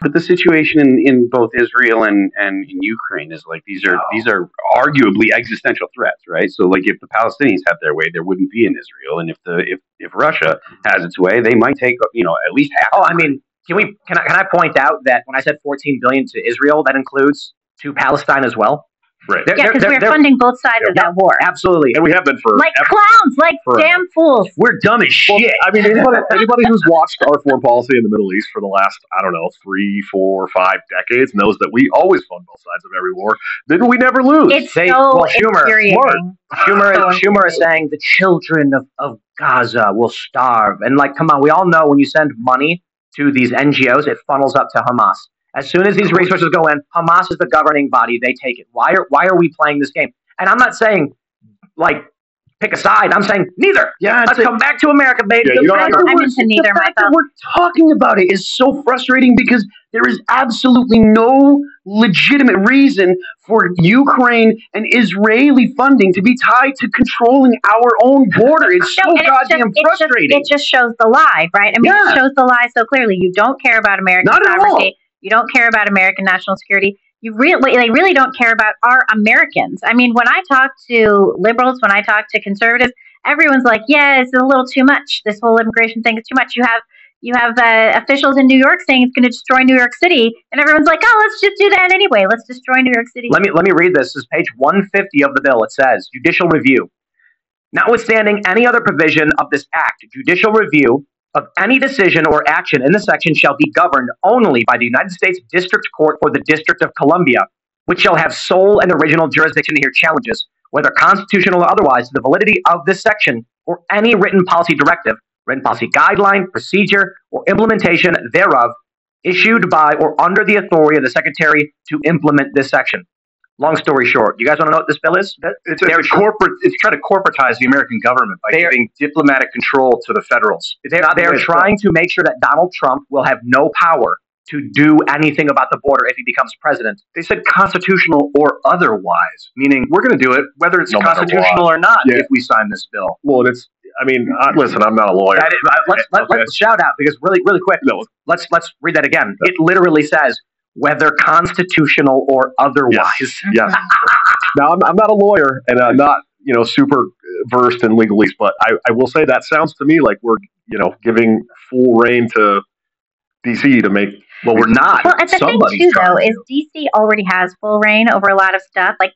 But the situation in, in both Israel and, and in Ukraine is like these are No. these are arguably existential threats, right? So like if the Palestinians have their way, there wouldn't be an Israel, and if the if, if Russia has its way, they might take you know at least half. Oh, I mean, can we can I can I point out that when I said 14 billion to Israel, that includes to Palestine as well? Right. They're- Yeah, because we're funding both sides of that war. Absolutely. And we have been for Like ever. clowns, like Forever. damn fools. We're dumb as Well, shit. I mean, anybody, anybody who's watched our foreign policy in the Middle East for the last, I don't know, three, four, five decades knows that we always fund both sides of every war. Didn't we never lose? It's They- so well, Schumer, infuriating. Schumer, So Schumer is saying the children of, of Gaza will starve. And like, come on, we all know when you send money to these NGOs, it funnels up to Hamas. As soon as these resources go in, Hamas is the governing body. They take it. Why are why are we playing this game? And I'm not saying like pick a side. I'm saying neither. yeah, Let's come back to America, baby. Yeah, you don't Let's have to- go. I'm into neither the fact that we're talking about it is so frustrating because there is absolutely no legitimate reason for Ukraine and Israeli funding to be tied to controlling our own border. It's so No, and it's goddamn just, it just, frustrating. it just shows the lie, right? I mean, Yeah. it shows the lie so clearly. You don't care about American Not at all. You don't care about American national security. You really, they really don't care about our Americans. I mean, when I talk to liberals, when I talk to conservatives, everyone's like, "Yeah, it's a little too much. This whole immigration thing is too much." You have you have uh, officials in New York saying it's going to destroy New York City, and everyone's like, "Oh, let's just do that anyway. Let's destroy New York City." Let me let me read this. This is page 150 of the bill. It says judicial review. Notwithstanding any other provision of this act, judicial review of any decision or action in the section shall be governed only by the United States District Court for the District of Columbia, which shall have sole and original jurisdiction to hear challenges, whether constitutional or otherwise, to the validity of this section or any written policy directive, written policy guideline, procedure, or implementation thereof issued by or under the authority of the Secretary to implement this section. Long story short, you guys want to know what this bill is? It's, They're- it's corporate. It's trying to corporatize the American government by giving diplomatic control to the federals. They're, not they're trying to make sure that Donald Trump will have no power to do anything about the border if he becomes president. They said constitutional or otherwise, meaning we're going to do it whether it's No constitutional or not Yeah. if we sign this bill. well, it's, I mean, I, listen, I'm not a lawyer. That is- uh, let's, let, Okay. let's shout out because really, really quick. No. Let's let's read that again. It literally says whether constitutional or otherwise. Yes. yes. Now, I'm, I'm not a lawyer and I'm not, you know, super versed in legalese, but I, I will say that sounds to me like we're, you know, giving full reign to DC to make. Well, we're not. Well, and the Somebody's thing too, though, is DC already has full reign over a lot of stuff. Like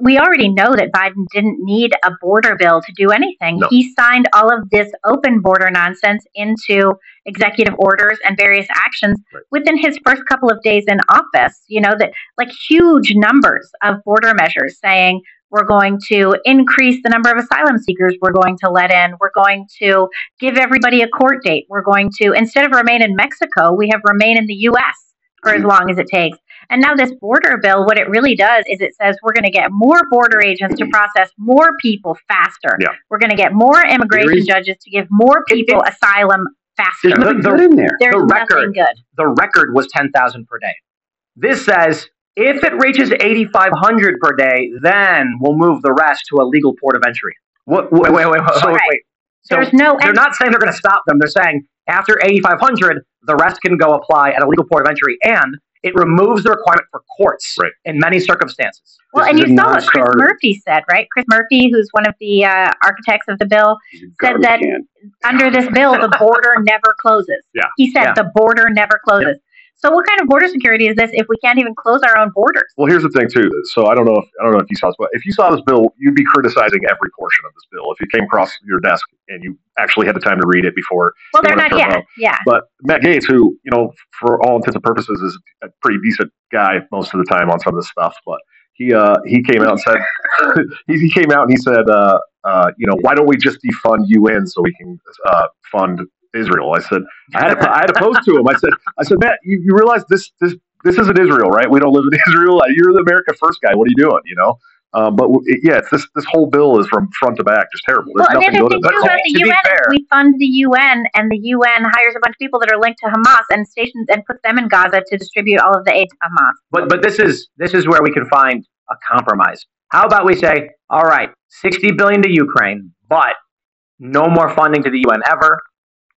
we already know that Biden didn't need a border bill to do anything. No. He signed all of this open border nonsense into executive orders and various actions Right. within his first couple of days in office. You know that like huge numbers of border measures saying we're going to increase the number of asylum seekers we're going to let in. We're going to give everybody a court date. We're going to, instead of remain in Mexico, we have remain in the U.S. for as mm-hmm. long as it takes. And now this border bill, what it really does is it says we're going to get more border agents to process more people faster. Yeah. We're going to get more immigration is- judges to give more people asylum faster. There's nothing The- good in there. There's the nothing record- good. the record was 10,000 per day. This says if it reaches 8,500 per day, then we'll move the rest to a legal port of entry. What, Wait, wait, wait, wait, So- wait, wait. So There's no they're not saying they're going to stop them. They're saying after 8,500, the rest can go apply at a legal port of entry, and it removes the requirement for courts Right. in many circumstances. Well, This and you a saw what Chris. Murphy said, right? Chris Murphy, who's one of the uh, architects of the bill, said that can. under this bill, the border never closes. Yeah. He said Yeah. the border never closes. So what kind of border security is this if we can't even close our own borders? Well, here's the thing too. So I don't know if I don't know if you saw this, but if you saw this bill, you'd be criticizing every portion of this bill if it came across your desk and you actually had the time to read it before. Well, they're not yet. out. Yeah. But Matt Gaetz, who you know, for all intents and purposes, is a pretty decent guy most of the time on some of this stuff, but he uh, he came out and said he, he came out and he said, uh, uh, you know, why don't we just defund UN so we can uh, fund Israel? I said I had to, I had to pose to him. I said I said Matt, you, you realize this this this isn't Israel, right? We don't live in Israel. You're the America First guy. What are you doing? You know. Um, but w- it, yeah, it's this this whole bill is from front to back just terrible. There's Well, the nothing other good thing too about the To be UN fair- we fund the UN, and the UN hires a bunch of people that are linked to Hamas and stations and puts them in Gaza to distribute all of the aid to Hamas. But but this is this is where we can find a compromise. How about we say, all right, sixty billion to Ukraine, but no more funding to the UN ever.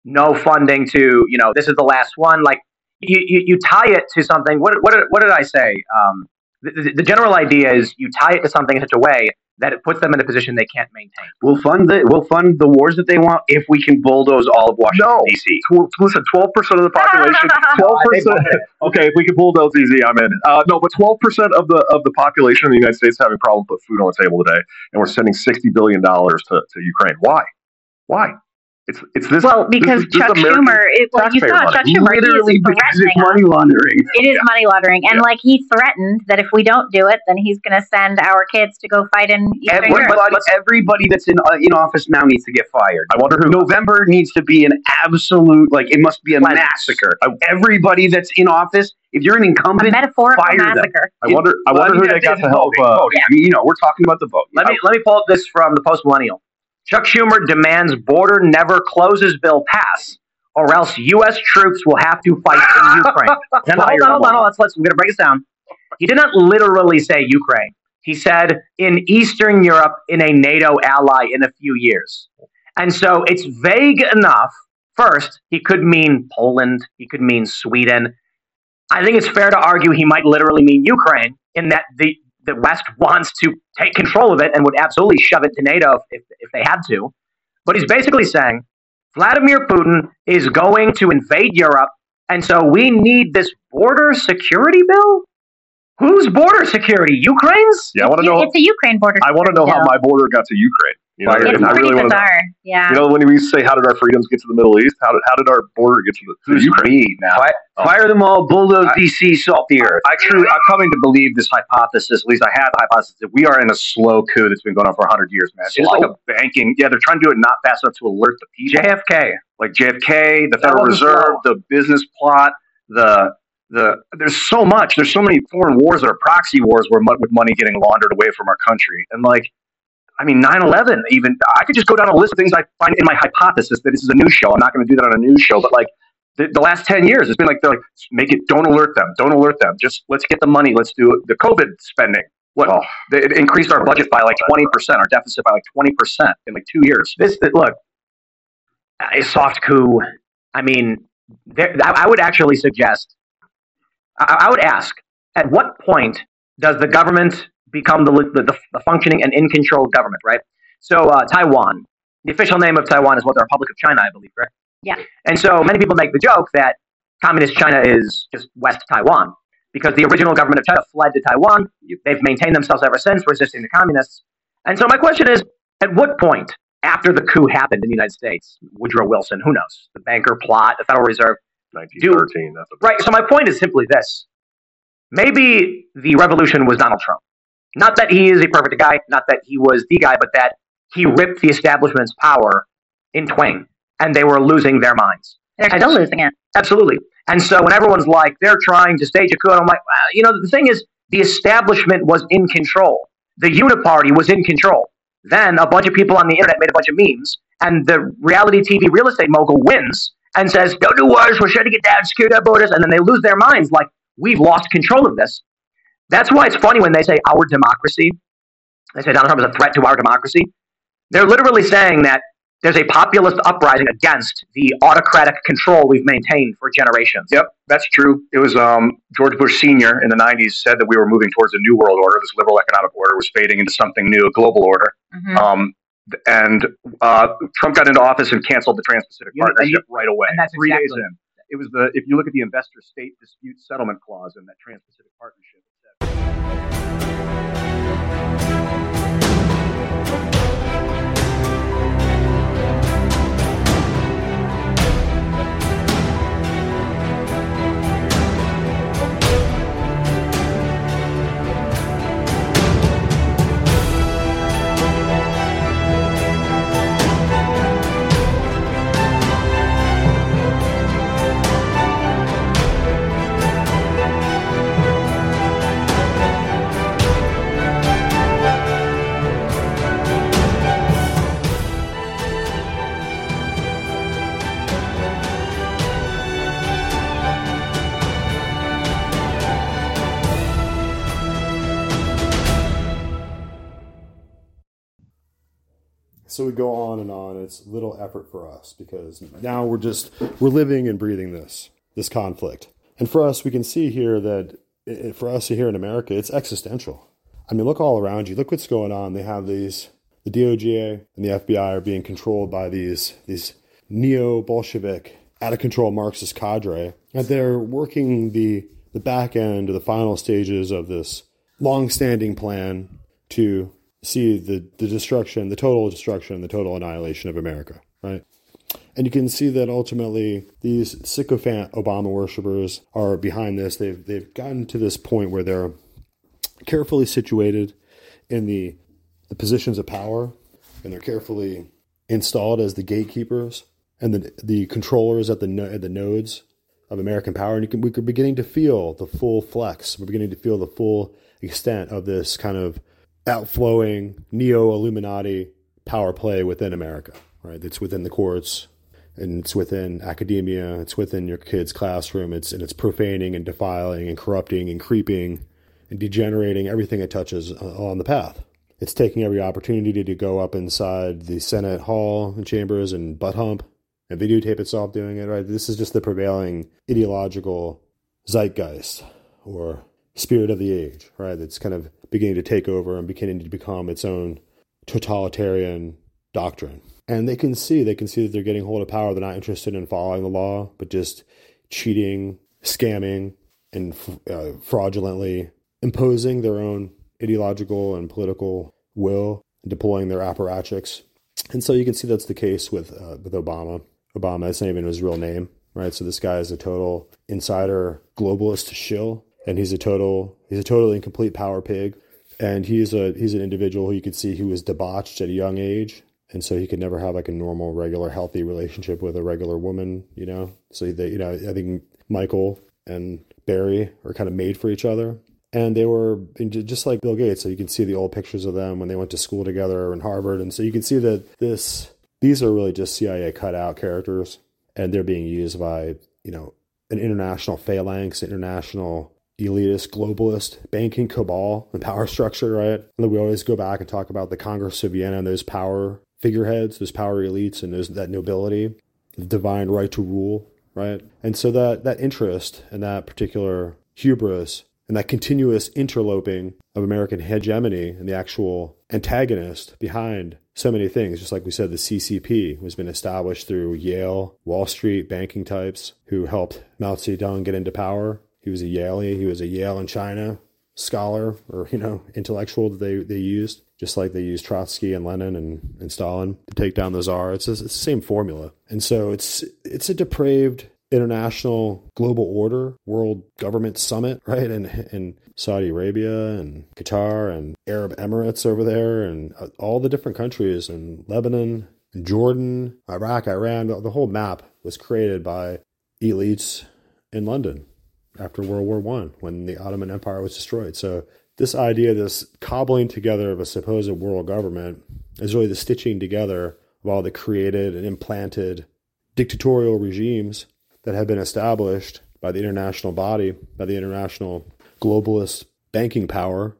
No funding to you know this is the last one. Like you, you, you tie it to something. What, what, did, what did I say? Um, the, the, the general idea is you tie it to something in such a way that it puts them in a position they can't maintain. We'll fund the we'll fund the wars that they want if we can bulldoze all of Washington No. D.C. Tw- listen, twelve percent of the population. Twelve percent. Okay, if we can bulldoze easy, I'm in. Uh, no, but twelve percent of the of the population in the United States having problem put food on the table today, and we're sending sixty billion dollars to, to Ukraine. Why? Why? It's it's this. Well, because this, is- this Chuck Schumer, it, well, you saw money. Chuck Schumer, Literally he is because it's money laundering. It is money laundering, and Yeah. like he threatened that if we don't do it, then he's going to send our kids to go fight in Eastern Europe. Everybody, everybody that's in uh, in office now needs to get fired. I wonder who. November needs to be an absolute like it must be a Cleanse. massacre. Everybody that's in office, if you're an incumbent, A incumbent, metaphorical fire them. massacre. I wonder. I wonder mean, who they got to it's help. voting, Uh, voting. I mean, you know, we're talking about the vote. Let me let me pull up this from the post millennial. Chuck Schumer demands border never closes bill pass, or else U.S. troops will have to fight in Ukraine. Hold on, hold on, hold on. Let's, let's, we're going to break this down. He did not literally say Ukraine. He said in Eastern Europe, in a NATO ally in a few years. And so it's vague enough. First, he could mean Poland, he could mean Sweden. I think it's fair to argue he might literally mean Ukraine in that the, the West wants to take control of it and would absolutely shove it to NATO if, if they had to. But he's basically saying Vladimir Putin is going to invade Europe, and so we need this border security bill? Whose border security? Ukraine's? yeah, I want to know. It's a Ukraine border. I want to know how my border got to Ukraine. You know, Fire It's I pretty really want to know. bizarre. Yeah. You know, when we say, "How did our freedoms get to the Middle East? How did how did our border get to the to Who's Ukraine?" me now? Oh. Fire them all, bulldoze I- DC, salt the earth. I truly, I'm coming to believe this hypothesis. At least I had the hypothesis that we are in a slow coup that's been going on for 100 years, man. It's like a banking. Yeah, they're trying to do it not fast enough to alert the people. JFK. like JFK, the Federal wasn't Reserve, the business plot, the the. There's so much. There's so many foreign wars that are proxy wars where with money getting laundered away from our country, and like. I mean, 9/11. Even I could just go down a list of things I find in my hypothesis that this is a news show. I'm not going to do that on a news show, but like the, the last 10 years, it's been like they're like make it. Don't alert them. Don't alert them. Just let's get the money. Let's do. The COVID spending. What Oh. they, it increased our budget by like 20 percent, our deficit by like 20 percent in like two years. This, look, a soft coup. I mean, there, I I would actually suggest, I, I would ask, at what point does the government become the, the, the functioning and in control government, right? So, uh, Taiwan, the official name of Taiwan is what the Republic of China, I believe, correct? Yeah. And so many people make the joke that communist China is just West Taiwan because the original government of China fled to Taiwan. They've maintained themselves ever since, resisting the communists. And so my question is, at what point after the coup happened in the United States, Woodrow Wilson, who knows, the banker plot, the Federal Reserve, 1913. That's a right? So my point is simply this: maybe the revolution was Donald Trump. Not that he is a perfect guy, not that he was the guy, but that he ripped the establishment's power in twain, and they were losing their minds. They're And still losing it. Absolutely. And so when everyone's like, they're trying to stage a coup, I'm like, well, you know, the thing is, the establishment was in control. The Uniparty was in control. Then a bunch of people on the internet made a bunch of memes, and the reality TV real estate mogul wins and says, don't do wars, we're shutting it down, secure our borders, and then they lose their minds like, we've lost control of this. That's why it's funny when they say our democracy. They say Donald Trump is a threat to our democracy. They're literally saying that there's a populist uprising against the autocratic control we've maintained for generations. Yep, that's true. It was um, George Bush Sr. in the 90s said that we were moving towards a new world order. This liberal economic order was fading into something new, a global order. Mhm. Um, and uh, Trump got into office and canceled the Trans-Pacific You know, and Partnership right away. and that's three days in. It was the if you look at the investor-state dispute settlement clause in that Trans-Pacific Partnership. It's little effort for us because now we're just we're living and breathing this this conflict. And for us, we can see here that it, for us here in America, it's existential. I mean, look all around you. Look what's going on. They have these the DOJ and the FBI are being controlled by these these neo Bolshevik, out of control Marxist cadre, and they're working the the back end or the final stages of this long standing plan to see the, the destruction, the total destruction, the total annihilation of America, right? And you can see that ultimately these sycophant Obama worshippers are behind this. They've they've gotten to this point where they're carefully situated in the the positions of power, and they're carefully installed as the gatekeepers and the the controllers at the at the nodes of American power. And can, we're beginning to feel the full flex. We're beginning to feel the full extent of this kind of outflowing neo Illuminati power play within America. Right, it's within the courts, and it's within academia. It's within your kid's classroom. It's and it's profaning and defiling and corrupting and creeping and degenerating everything it touches uh, on the path it's taking every opportunity to go up inside the Senate hall and chambers and butt hump and videotape itself doing it, right? This is just the prevailing ideological zeitgeist or spirit of the age, right? That's kind of beginning to take over and beginning to become its own totalitarian doctrine. And they can see, they can see that they're getting hold of power. They're not interested in following the law, but just cheating, scamming, and uh, fraudulently imposing their own ideological and political will, deploying their apparatchiks. And so you can see that's the case with uh, with Obama. Obama, that's not even his real name, right? So this guy is a total insider globalist shill, and he's a total he's a totally incomplete power pig. And he's a he's an individual who you could see who was debauched at a young age, and so he could never have like a normal, regular, healthy relationship with a regular woman, you know. So they, you know, I think Michael and Barry are kind of made for each other and they were just like Bill Gates. So you can see the old pictures of them when they went to school together in Harvard, and so you can see that this these are really just CIA cutout characters, and they're being used by you know an international phalanx, international elitist, globalist banking cabal and power structure, right? And then we always go back and talk about the Congress of Vienna and those power figureheads, those power elites, and those that nobility, the divine right to rule, right? And so that that interest and that particular hubris and that continuous interloping of American hegemony and the actual antagonist behind so many things. Just like we said, the CCP has been established through Yale, Wall Street banking types who helped Mao Zedong get into power. He was a Yale, he was a Yale in China scholar or, you know, intellectual that they, they used, just like they used Trotsky and Lenin and, and Stalin to take down the czar. It's, a, it's the same formula. And so it's, it's a depraved international global order world government summit right in in Saudi Arabia and Qatar and Arab Emirates over there and uh, all the different countries and Lebanon and Jordan Iraq Iran the whole map was created by elites in London after World War 1 when the Ottoman Empire was destroyed so this idea this cobbling together of a supposed world government is really the stitching together of all the created and implanted dictatorial regimes that have been established by the international body, by the international globalist banking power,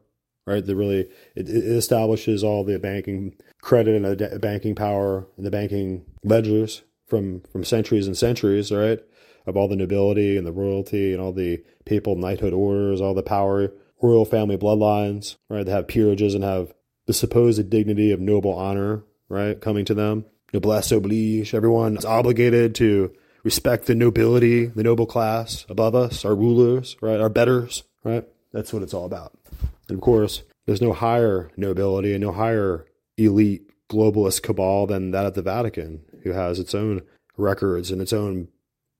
right? That really it, it establishes all the banking credit and the banking power and the banking ledgers from from centuries and centuries, right? Of all the nobility and the royalty and all the papal knighthood orders, all the power, royal family bloodlines, right? They have peerages and have the supposed dignity of noble honor, right? Coming to them. Noblesse oblige. Everyone is obligated to respect the nobility, the noble class above us, our rulers, right, our betters, right? That's what it's all about. And of course, there's no higher nobility and no higher elite globalist cabal than that of the Vatican, who has its own records and its own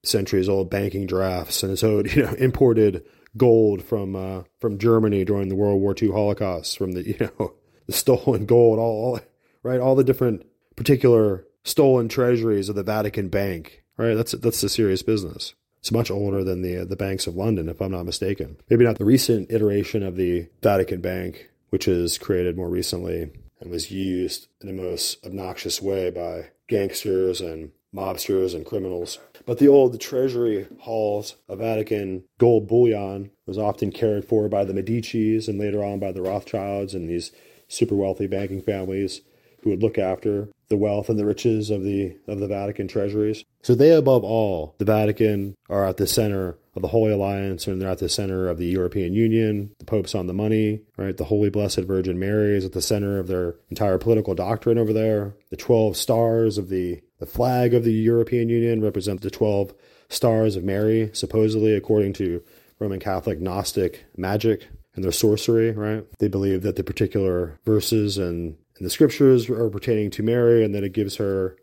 centuries old banking drafts and its own, you know, imported gold from uh, from Germany during the World War II Holocaust, from the you know the stolen gold, all, all right, all the different particular stolen treasuries of the Vatican Bank right? That's that's a serious business. It's much older than the the banks of London, if I'm not mistaken. Maybe not the recent iteration of the Vatican Bank, which is created more recently and was used in the most obnoxious way by gangsters and mobsters and criminals. But the old treasury halls of Vatican gold bullion was often cared for by the Medicis and later on by the Rothschilds and these super wealthy banking families who would look after the wealth and the riches of the of the Vatican treasuries. So they above all, the Vatican are at the center of the Holy Alliance and they're at the center of the European Union. The Pope's on the money, right? The Holy Blessed Virgin Mary is at the center of their entire political doctrine over there. The 12 stars of the the flag of the European Union represent the 12 stars of Mary, supposedly according to Roman Catholic Gnostic magic and their sorcery, right? They believe that the particular verses and, and the scriptures are pertaining to Mary, and that it gives her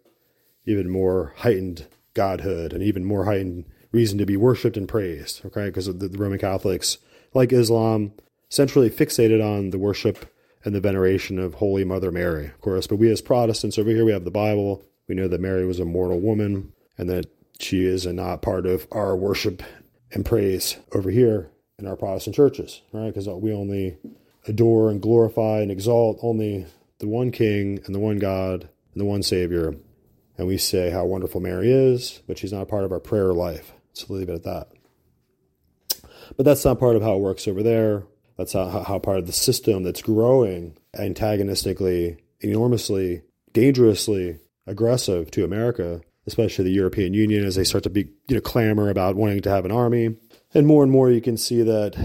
even more heightened godhood and even more heightened reason to be worshipped and praised, okay? Because the, the Roman Catholics, like Islam, centrally fixated on the worship and the veneration of Holy Mother Mary, of course. But we as Protestants over here, we have the Bible. We know that Mary was a mortal woman and that she is not part of our worship and praise over here in our Protestant churches, right? Because we only adore and glorify and exalt only the one King and the one God and the one Savior. And we say how wonderful Mary is, but she's not a part of our prayer life. So leave it at that. But that's not part of how it works over there. That's how, how part of the system that's growing antagonistically, enormously, dangerously aggressive to America, especially the European Union, as they start to be you know clamor about wanting to have an army. And more and more, you can see that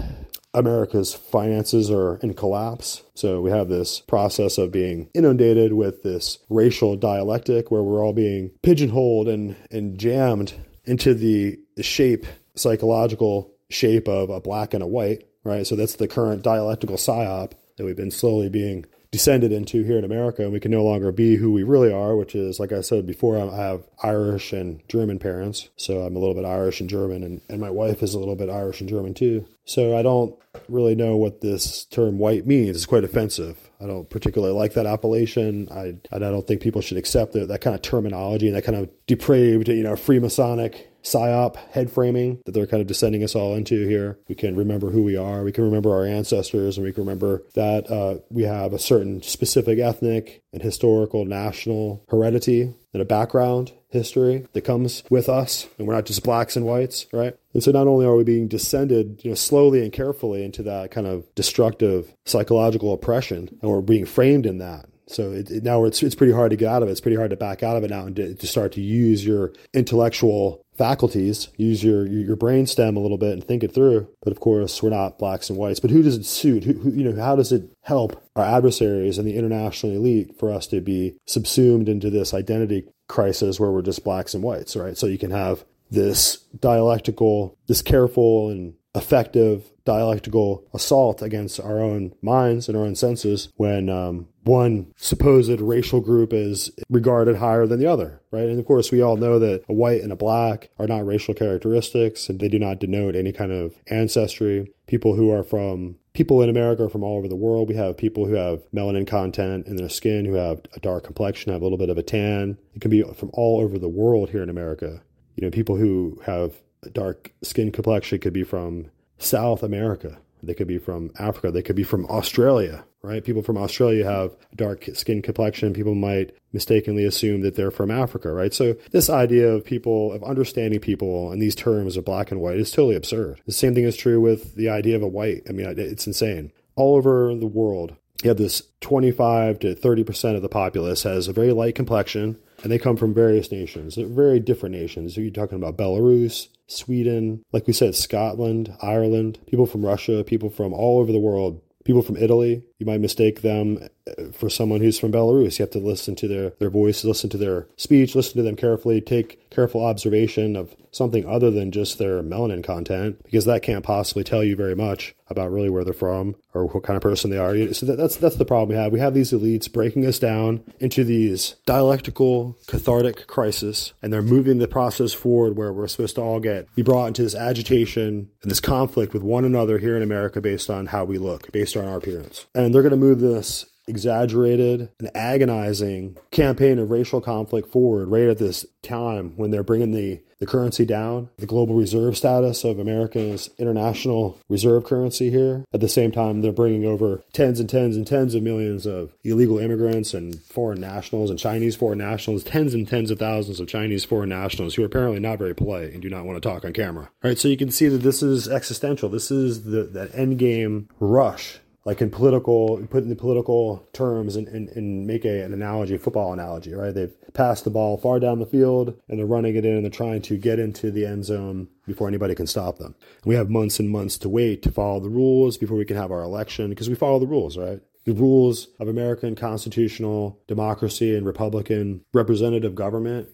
America's finances are in collapse. So we have this process of being inundated with this racial dialectic where we're all being pigeonholed and, and jammed into the, shape, psychological shape of a black and a white, right? So that's the current dialectical psyop that we've been slowly being descended into here in America, and we can no longer be who we really are, which is, like I said before, I have Irish and German parents. So I'm a little bit Irish and German, and, and my wife is a little bit Irish and German too. So I don't really know what this term white means. It's quite offensive. I don't particularly like that appellation. I, I don't think people should accept it, that kind of terminology and that kind of depraved, you know, Freemasonic psyop head framing that they're kind of descending us all into here. We can remember who we are. We can remember our ancestors, and we can remember that uh, we have a certain specific ethnic and historical national heredity and a background history that comes with us, and we're not just blacks and whites, right? And so not only are we being descended, you know, slowly and carefully into that kind of destructive psychological oppression, and we're being framed in that. So it, it, now it's it's pretty hard to get out of it. It's pretty hard to back out of it now and to, to start to use your intellectual faculties, use your your brain stem a little bit and think it through. But of course, we're not blacks and whites. But who does it suit? Who, who, you know, how does it help our adversaries and the international elite for us to be subsumed into this identity crisis where we're just blacks and whites, right? So you can have this dialectical, this careful and effective dialectical assault against our own minds and our own senses when um, one supposed racial group is regarded higher than the other, right? And of course, we all know that a white and a black are not racial characteristics and they do not denote any kind of ancestry. People who are from people in America are from all over the world. We have people who have melanin content in their skin, who have a dark complexion, have a little bit of a tan. It can be from all over the world here in America. You know, people who have dark skin complexion could be from South America. They could be from Africa. They could be from Australia, right? People from Australia have dark skin complexion. People might mistakenly assume that they're from Africa, right? So this idea of people, of understanding people and these terms of black and white is totally absurd. The same thing is true with the idea of a white. I mean, it's insane. All over the world, you have this 25 to 30% of the populace has a very light complexion and they come from various nations, very different nations. You're talking about Belarus, Sweden, like we said, Scotland, Ireland, people from Russia, people from all over the world, people from Italy. You might mistake them uh, for someone who's from Belarus. You have to listen to their, their voice, listen to their speech, listen to them carefully, take careful observation of something other than just their melanin content, because that can't possibly tell you very much about really where they're from or what kind of person they are. So that's that's the problem we have. We have these elites breaking us down into these dialectical, cathartic crisis, and they're moving the process forward where we're supposed to all get be brought into this agitation and this conflict with one another here in America based on how we look, based on our appearance. And they're going to move this exaggerated and agonizing campaign of racial conflict forward right at this time when they're bringing the, the currency down, the global reserve status of America's international reserve currency here. At the same time, they're bringing over tens and tens and tens of millions of illegal immigrants and foreign nationals and Chinese foreign nationals, tens and tens of thousands of Chinese foreign nationals who are apparently not very polite and do not want to talk on camera. All right, so you can see that this is existential. This is the that end game rush like in political, put in the political terms and, and, and make a, an analogy, football analogy, right? They've passed the ball far down the field and they're running it in and they're trying to get into the end zone before anybody can stop them. We have months and months to wait to follow the rules before we can have our election because we follow the rules, right? The rules of American constitutional democracy and Republican representative government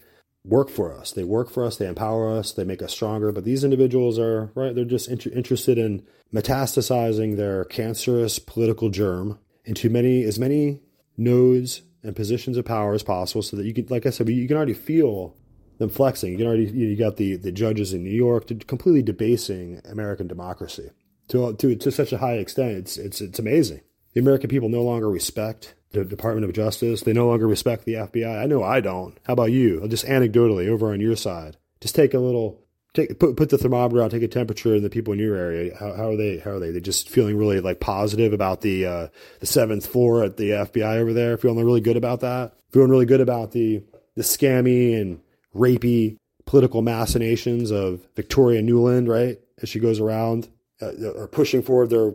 work for us. They work for us. They empower us. They make us stronger. But these individuals are right. They're just inter- interested in metastasizing their cancerous political germ into many as many nodes and positions of power as possible, so that you can, like I said, you can already feel them flexing. You can already you got the the judges in New York completely debasing American democracy to to to such a high extent. It's it's it's amazing. The American people no longer respect the Department of Justice. They no longer respect the FBI. I know I don't. How about you? Just anecdotally, over on your side, just take a little, take put put the thermometer out, take a temperature in the people in your area. How, how are they? How are they? They just feeling really like positive about the uh, the seventh floor at the FBI over there. Feeling really good about that. Feeling really good about the the scammy and rapey political machinations of Victoria Nuland, right? As she goes around, uh, are pushing forward their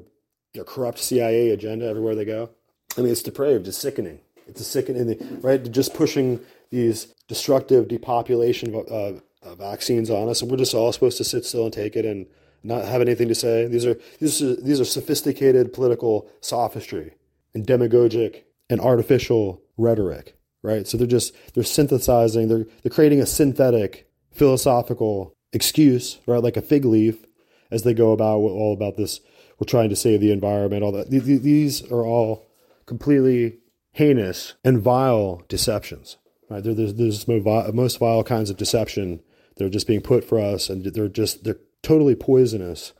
their corrupt CIA agenda everywhere they go. I mean, it's depraved. It's sickening. It's a sickening, right? Just pushing these destructive depopulation uh, uh, vaccines on us, and we're just all supposed to sit still and take it and not have anything to say. These are these are these are sophisticated political sophistry and demagogic and artificial rhetoric, right? So they're just they're synthesizing. They're they're creating a synthetic philosophical excuse, right? Like a fig leaf, as they go about all about this. We're trying to save the environment. All that. These are all completely heinous and vile deceptions. Right? There, there's, there's most vile kinds of deception. They're just being put for us, and they're just they're totally poisonous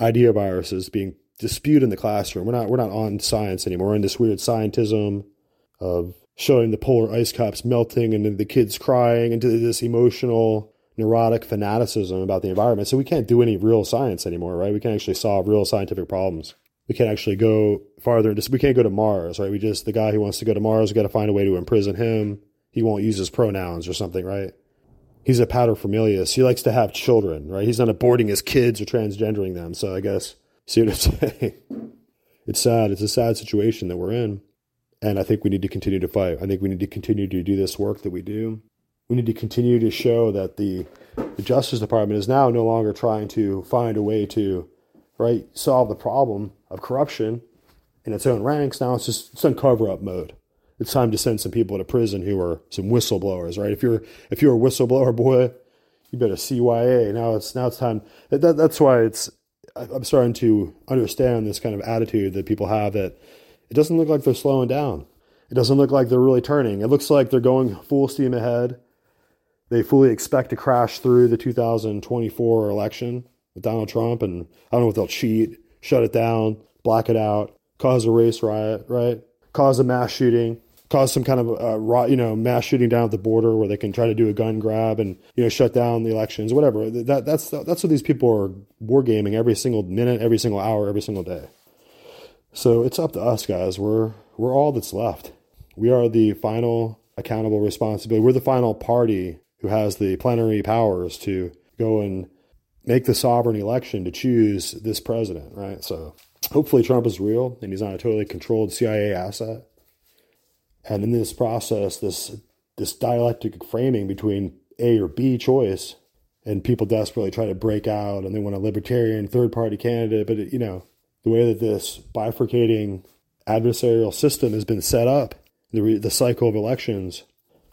idea viruses being disputed in the classroom. We're not we're not on science anymore. We're in this weird scientism of showing the polar ice caps melting and the kids crying into this emotional neurotic fanaticism about the environment. So we can't do any real science anymore, right? We can't actually solve real scientific problems we can't actually go farther into we can't go to Mars, right? We just the guy who wants to go to Mars, we got to find a way to imprison him. He won't use his pronouns or something, right? He's a paterfamilias. He likes to have children, right? He's not aborting his kids or transgendering them. So I guess see what I'm saying? It's sad. It's a sad situation that we're in. And I think we need to continue to fight. I think we need to continue to do this work that we do. We need to continue to show that the, the Justice Department is now no longer trying to find a way to right solve the problem of corruption in its own ranks. Now it's just it's in cover up mode. It's time to send some people to prison who are some whistleblowers, right? If you're if you're a whistleblower, boy, you better CYA. Now it's now it's time. That, that's why it's. I'm starting to understand this kind of attitude that people have that it doesn't look like they're slowing down. It doesn't look like they're really turning. It looks like they're going full steam ahead. They fully expect to crash through the 2024 election with Donald Trump, and I don't know if they'll cheat shut it down, black it out, cause a race riot, right? Cause a mass shooting, cause some kind of uh, you know mass shooting down at the border where they can try to do a gun grab and you know shut down the elections, whatever. That that's that's what these people are wargaming every single minute, every single hour, every single day. So it's up to us, guys. We're we're all that's left. We are the final accountable responsibility. We're the final party who has the plenary powers to go and make the sovereign election to choose this president, right? So hopefully Trump is real and he's not a totally controlled CIA asset. And in this process, this this dialectic framing between A or B choice, and people desperately try to break out and they want a libertarian third party candidate, but it, you know the way that this bifurcating adversarial system has been set up, the the cycle of elections,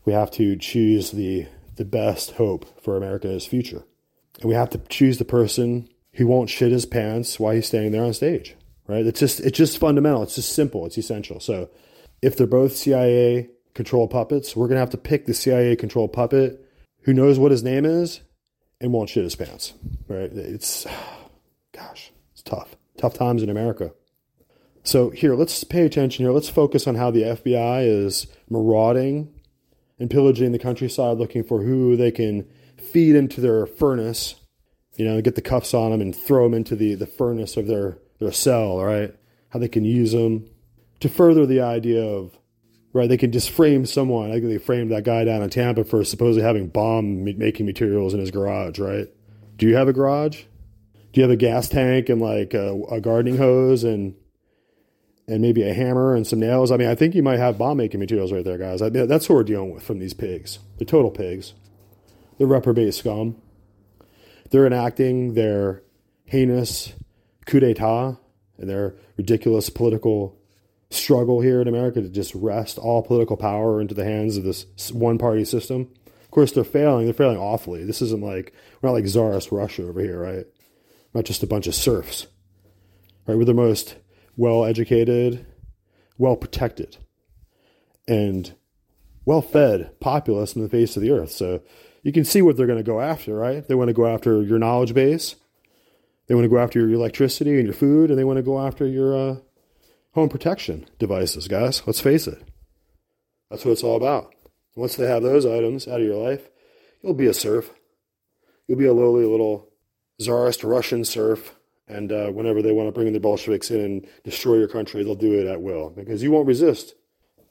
we have to choose the the best hope for America's future. And we have to choose the person who won't shit his pants while he's standing there on stage. Right? It's just it's just fundamental. It's just simple. It's essential. So if they're both CIA control puppets, we're gonna have to pick the CIA control puppet who knows what his name is and won't shit his pants. Right? It's gosh, it's tough. Tough times in America. So here, let's pay attention here. Let's focus on how the FBI is marauding and pillaging the countryside looking for who they can feed into their furnace, you know, get the cuffs on them and throw them into the, the furnace of their, their cell, right? How they can use them to further the idea of, right, they can just frame someone. I think they framed that guy down in Tampa for supposedly having bomb making materials in his garage, right? Do you have a garage? Do you have a gas tank and like a, a gardening hose and and maybe a hammer and some nails. I mean, I think you might have bomb making materials right there, guys. I that's what we're dealing with from these pigs. The total pigs. The reprobate scum. They're enacting their heinous coup d'etat and their ridiculous political struggle here in America to just wrest all political power into the hands of this one party system. Of course, they're failing. They're failing awfully. This isn't like, we're not like Tsarist Russia over here, right? Not just a bunch of serfs, right? We're the most well educated, well protected, and well fed populace in the face of the earth. So you can see what they're going to go after, right? They want to go after your knowledge base, they want to go after your electricity and your food, and they want to go after your uh, home protection devices, guys. Let's face it. That's what it's all about. Once they have those items out of your life, you'll be a serf. You'll be a lowly little czarist Russian serf and uh, whenever they want to bring the Bolsheviks in and destroy your country, they'll do it at will because you won't resist.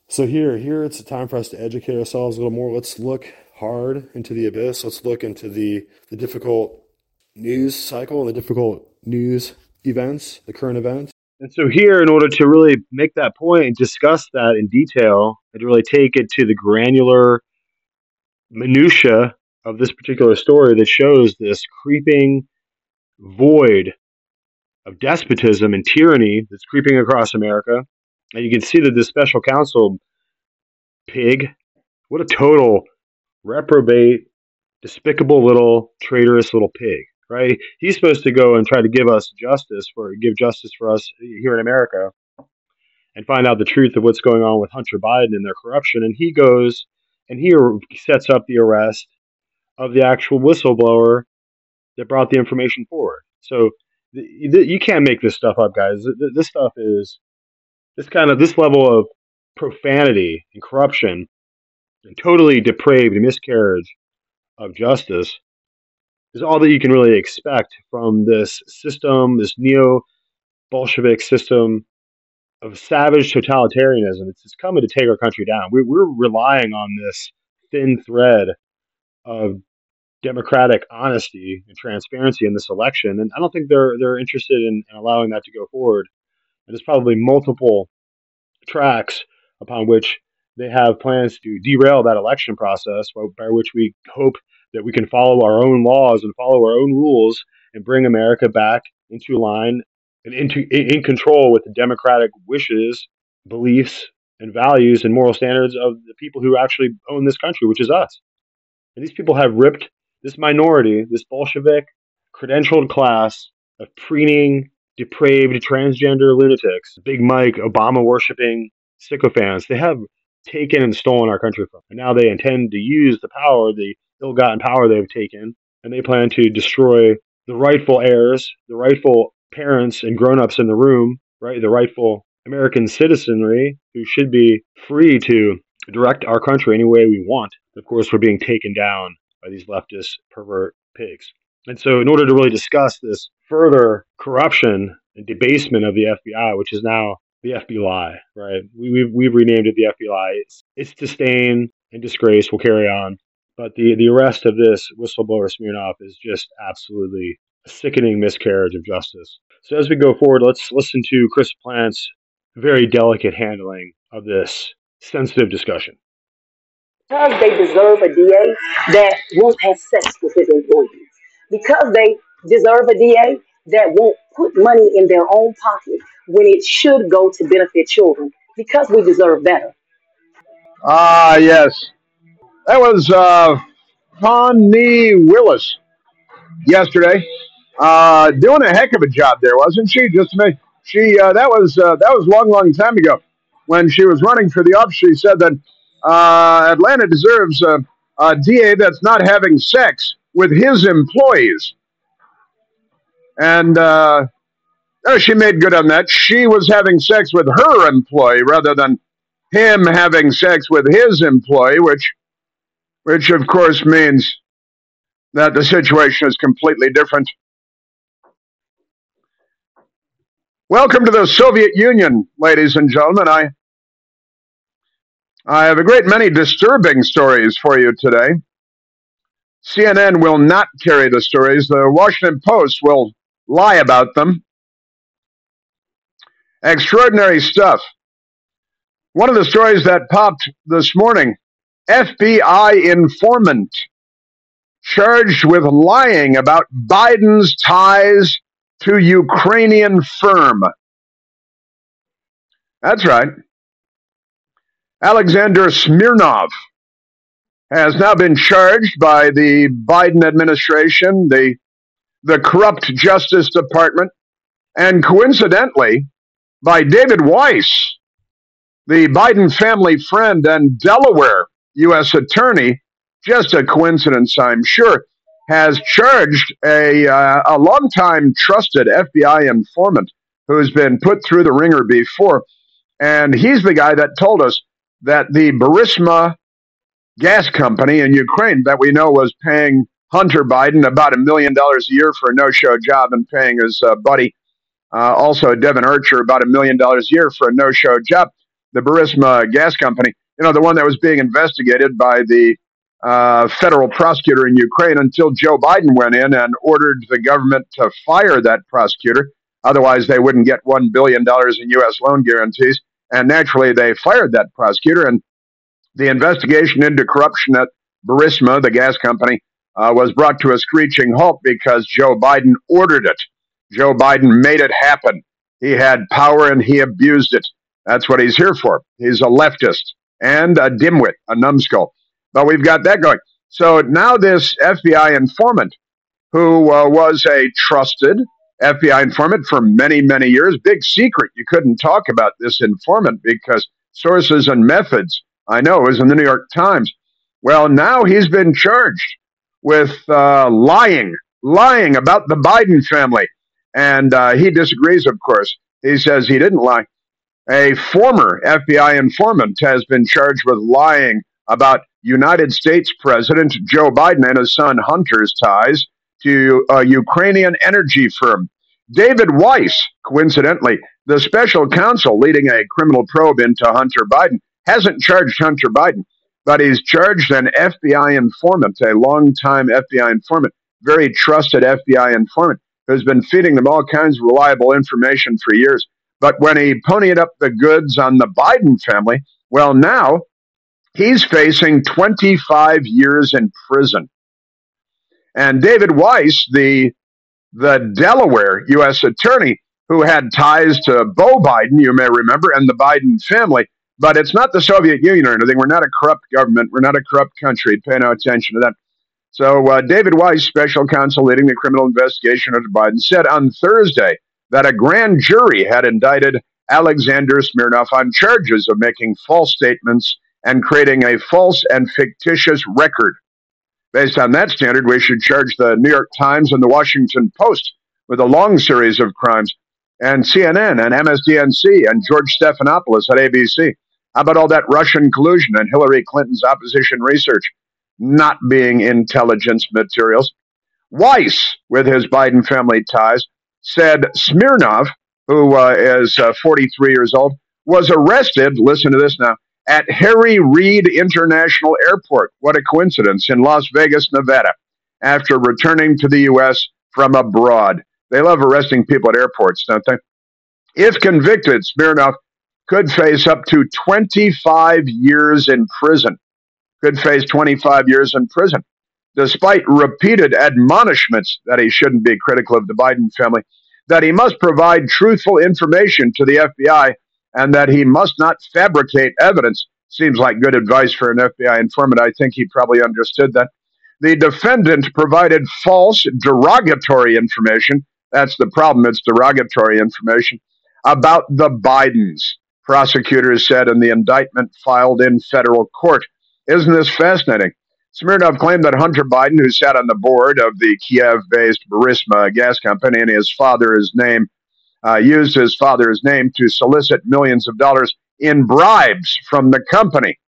So here, here it's a time for us to educate ourselves a little more. Let's look hard into the abyss. Let's look into the, the difficult news cycle and the difficult news events, the current events. And so here, in order to really make that point and discuss that in detail, and to really take it to the granular minutia of this particular story that shows this creeping void of despotism and tyranny that's creeping across America. And you can see that this special counsel pig, what a total reprobate, despicable little traitorous little pig, right? He's supposed to go and try to give us justice for give justice for us here in America and find out the truth of what's going on with Hunter Biden and their corruption. And he goes and he sets up the arrest of the actual whistleblower that brought the information forward. So you can't make this stuff up, guys. This stuff is this kind of this level of profanity and corruption totally depraved miscarriage of justice is all that you can really expect from this system, this neo Bolshevik system of savage totalitarianism. It's, it's coming to take our country down. We're, we're relying on this thin thread of democratic honesty and transparency in this election, and I don't think they're they're interested in, in allowing that to go forward. And there's probably multiple tracks upon which they have plans to derail that election process, by which we hope that we can follow our own laws and follow our own rules and bring America back into line and into in control with the democratic wishes, beliefs, and values and moral standards of the people who actually own this country, which is us. And these people have ripped this minority, this Bolshevik credentialed class of preening, depraved, transgender lunatics, Big Mike, Obama worshipping sycophants, they have taken and stolen our country from. And now they intend to use the power, the ill gotten power they've taken, and they plan to destroy the rightful heirs, the rightful parents and grown ups in the room, right? The rightful American citizenry who should be free to direct our country any way we want. Of course, we're being taken down by these leftist pervert pigs. And so, in order to really discuss this further corruption and debasement of the FBI, which is now the FBI, right? We, we've, we've renamed it the FBI. It's, its disdain and disgrace will carry on. But the, the arrest of this whistleblower Smirnov is just absolutely a sickening miscarriage of justice. So, as we go forward, let's listen to Chris Plante's very delicate handling of this sensitive discussion because they deserve a DA that won't have sex with his employees, because they deserve a DA that won't put money in their own pocket when it should go to benefit children, because we deserve better. Ah, yes. That was uh, Fani Willis yesterday, uh, doing a heck of a job there, wasn't she? Just to make she uh, that was uh, that was long, long time ago when she was running for the office. She said that uh, Atlanta deserves a, a DA that's not having sex with his employees. And uh, oh, she made good on that. She was having sex with her employee rather than him having sex with his employee, which, which of course means that the situation is completely different. Welcome to the Soviet Union, ladies and gentlemen. I I have a great many disturbing stories for you today. CNN will not carry the stories. The Washington Post will lie about them. Extraordinary stuff. One of the stories that popped this morning FBI informant charged with lying about Biden's ties to Ukrainian firm. That's right. Alexander Smirnov has now been charged by the Biden administration, the, the corrupt Justice Department, and coincidentally, by David Weiss, the Biden family friend and Delaware U.S. attorney, just a coincidence, I'm sure, has charged a, uh, a longtime trusted FBI informant who's been put through the ringer before. And he's the guy that told us that the Burisma gas company in Ukraine that we know was paying Hunter Biden about a million dollars a year for a no show job and paying his uh, buddy, uh, also Devon Archer, about a million dollars a year for a no show job. The Burisma gas company, you know, the one that was being investigated by the uh, federal prosecutor in Ukraine until Joe Biden went in and ordered the government to fire that prosecutor. Otherwise, they wouldn't get $1 billion in U.S. loan guarantees. And naturally, they fired that prosecutor. And the investigation into corruption at Burisma, the gas company, uh, was brought to a screeching halt because Joe Biden ordered it. Joe Biden made it happen. He had power and he abused it. That's what he's here for. He's a leftist and a dimwit, a numbskull. But we've got that going. So now this FBI informant, who uh, was a trusted FBI informant for many, many years, big secret. You couldn't talk about this informant because sources and methods I know was in the New York Times. Well, now he's been charged with uh, lying, lying about the Biden family. And uh, he disagrees, of course. He says he didn't lie. A former FBI informant has been charged with lying about United States President Joe Biden and his son Hunter's ties to a Ukrainian energy firm. David Weiss, coincidentally, the special counsel leading a criminal probe into Hunter Biden, hasn't charged Hunter Biden, but he's charged an FBI informant, a long-time FBI informant, very trusted FBI informant, who's been feeding them all kinds of reliable information for years. But when he ponied up the goods on the Biden family, well, now he's facing 25 years in prison. And David Weiss, the the Delaware U.S. attorney who had ties to Beau Biden, you may remember, and the Biden family, but it's not the Soviet Union or anything. We're not a corrupt government. We're not a corrupt country. Pay no attention to that. So, uh, David Weiss, special counsel leading the criminal investigation under Biden, said on Thursday that a grand jury had indicted Alexander Smirnov on charges of making false statements and creating a false and fictitious record. Based on that standard, we should charge the New York Times and the Washington Post with a long series of crimes, and CNN and MSDNC and George Stephanopoulos at ABC. How about all that Russian collusion and Hillary Clinton's opposition research not being intelligence materials? Weiss, with his Biden family ties, said Smirnov, who uh, is uh, 43 years old, was arrested, listen to this now, at Harry Reid International Airport. What a coincidence, in Las Vegas, Nevada, after returning to the U.S. from abroad. They love arresting people at airports, don't they? If convicted, Smirnov could face up to 25 years in prison. Could face 25 years in prison. Despite repeated admonishments that he shouldn't be critical of the Biden family, that he must provide truthful information to the FBI, and that he must not fabricate evidence. Seems like good advice for an FBI informant. I think he probably understood that. The defendant provided false, derogatory information. That's the problem. It's derogatory information about the Bidens prosecutors said in the indictment filed in federal court. Isn't this fascinating? Smirnov claimed that Hunter Biden, who sat on the board of the Kiev based Burisma gas company, and his father's name, uh, used his father's name to solicit millions of dollars in bribes from the company.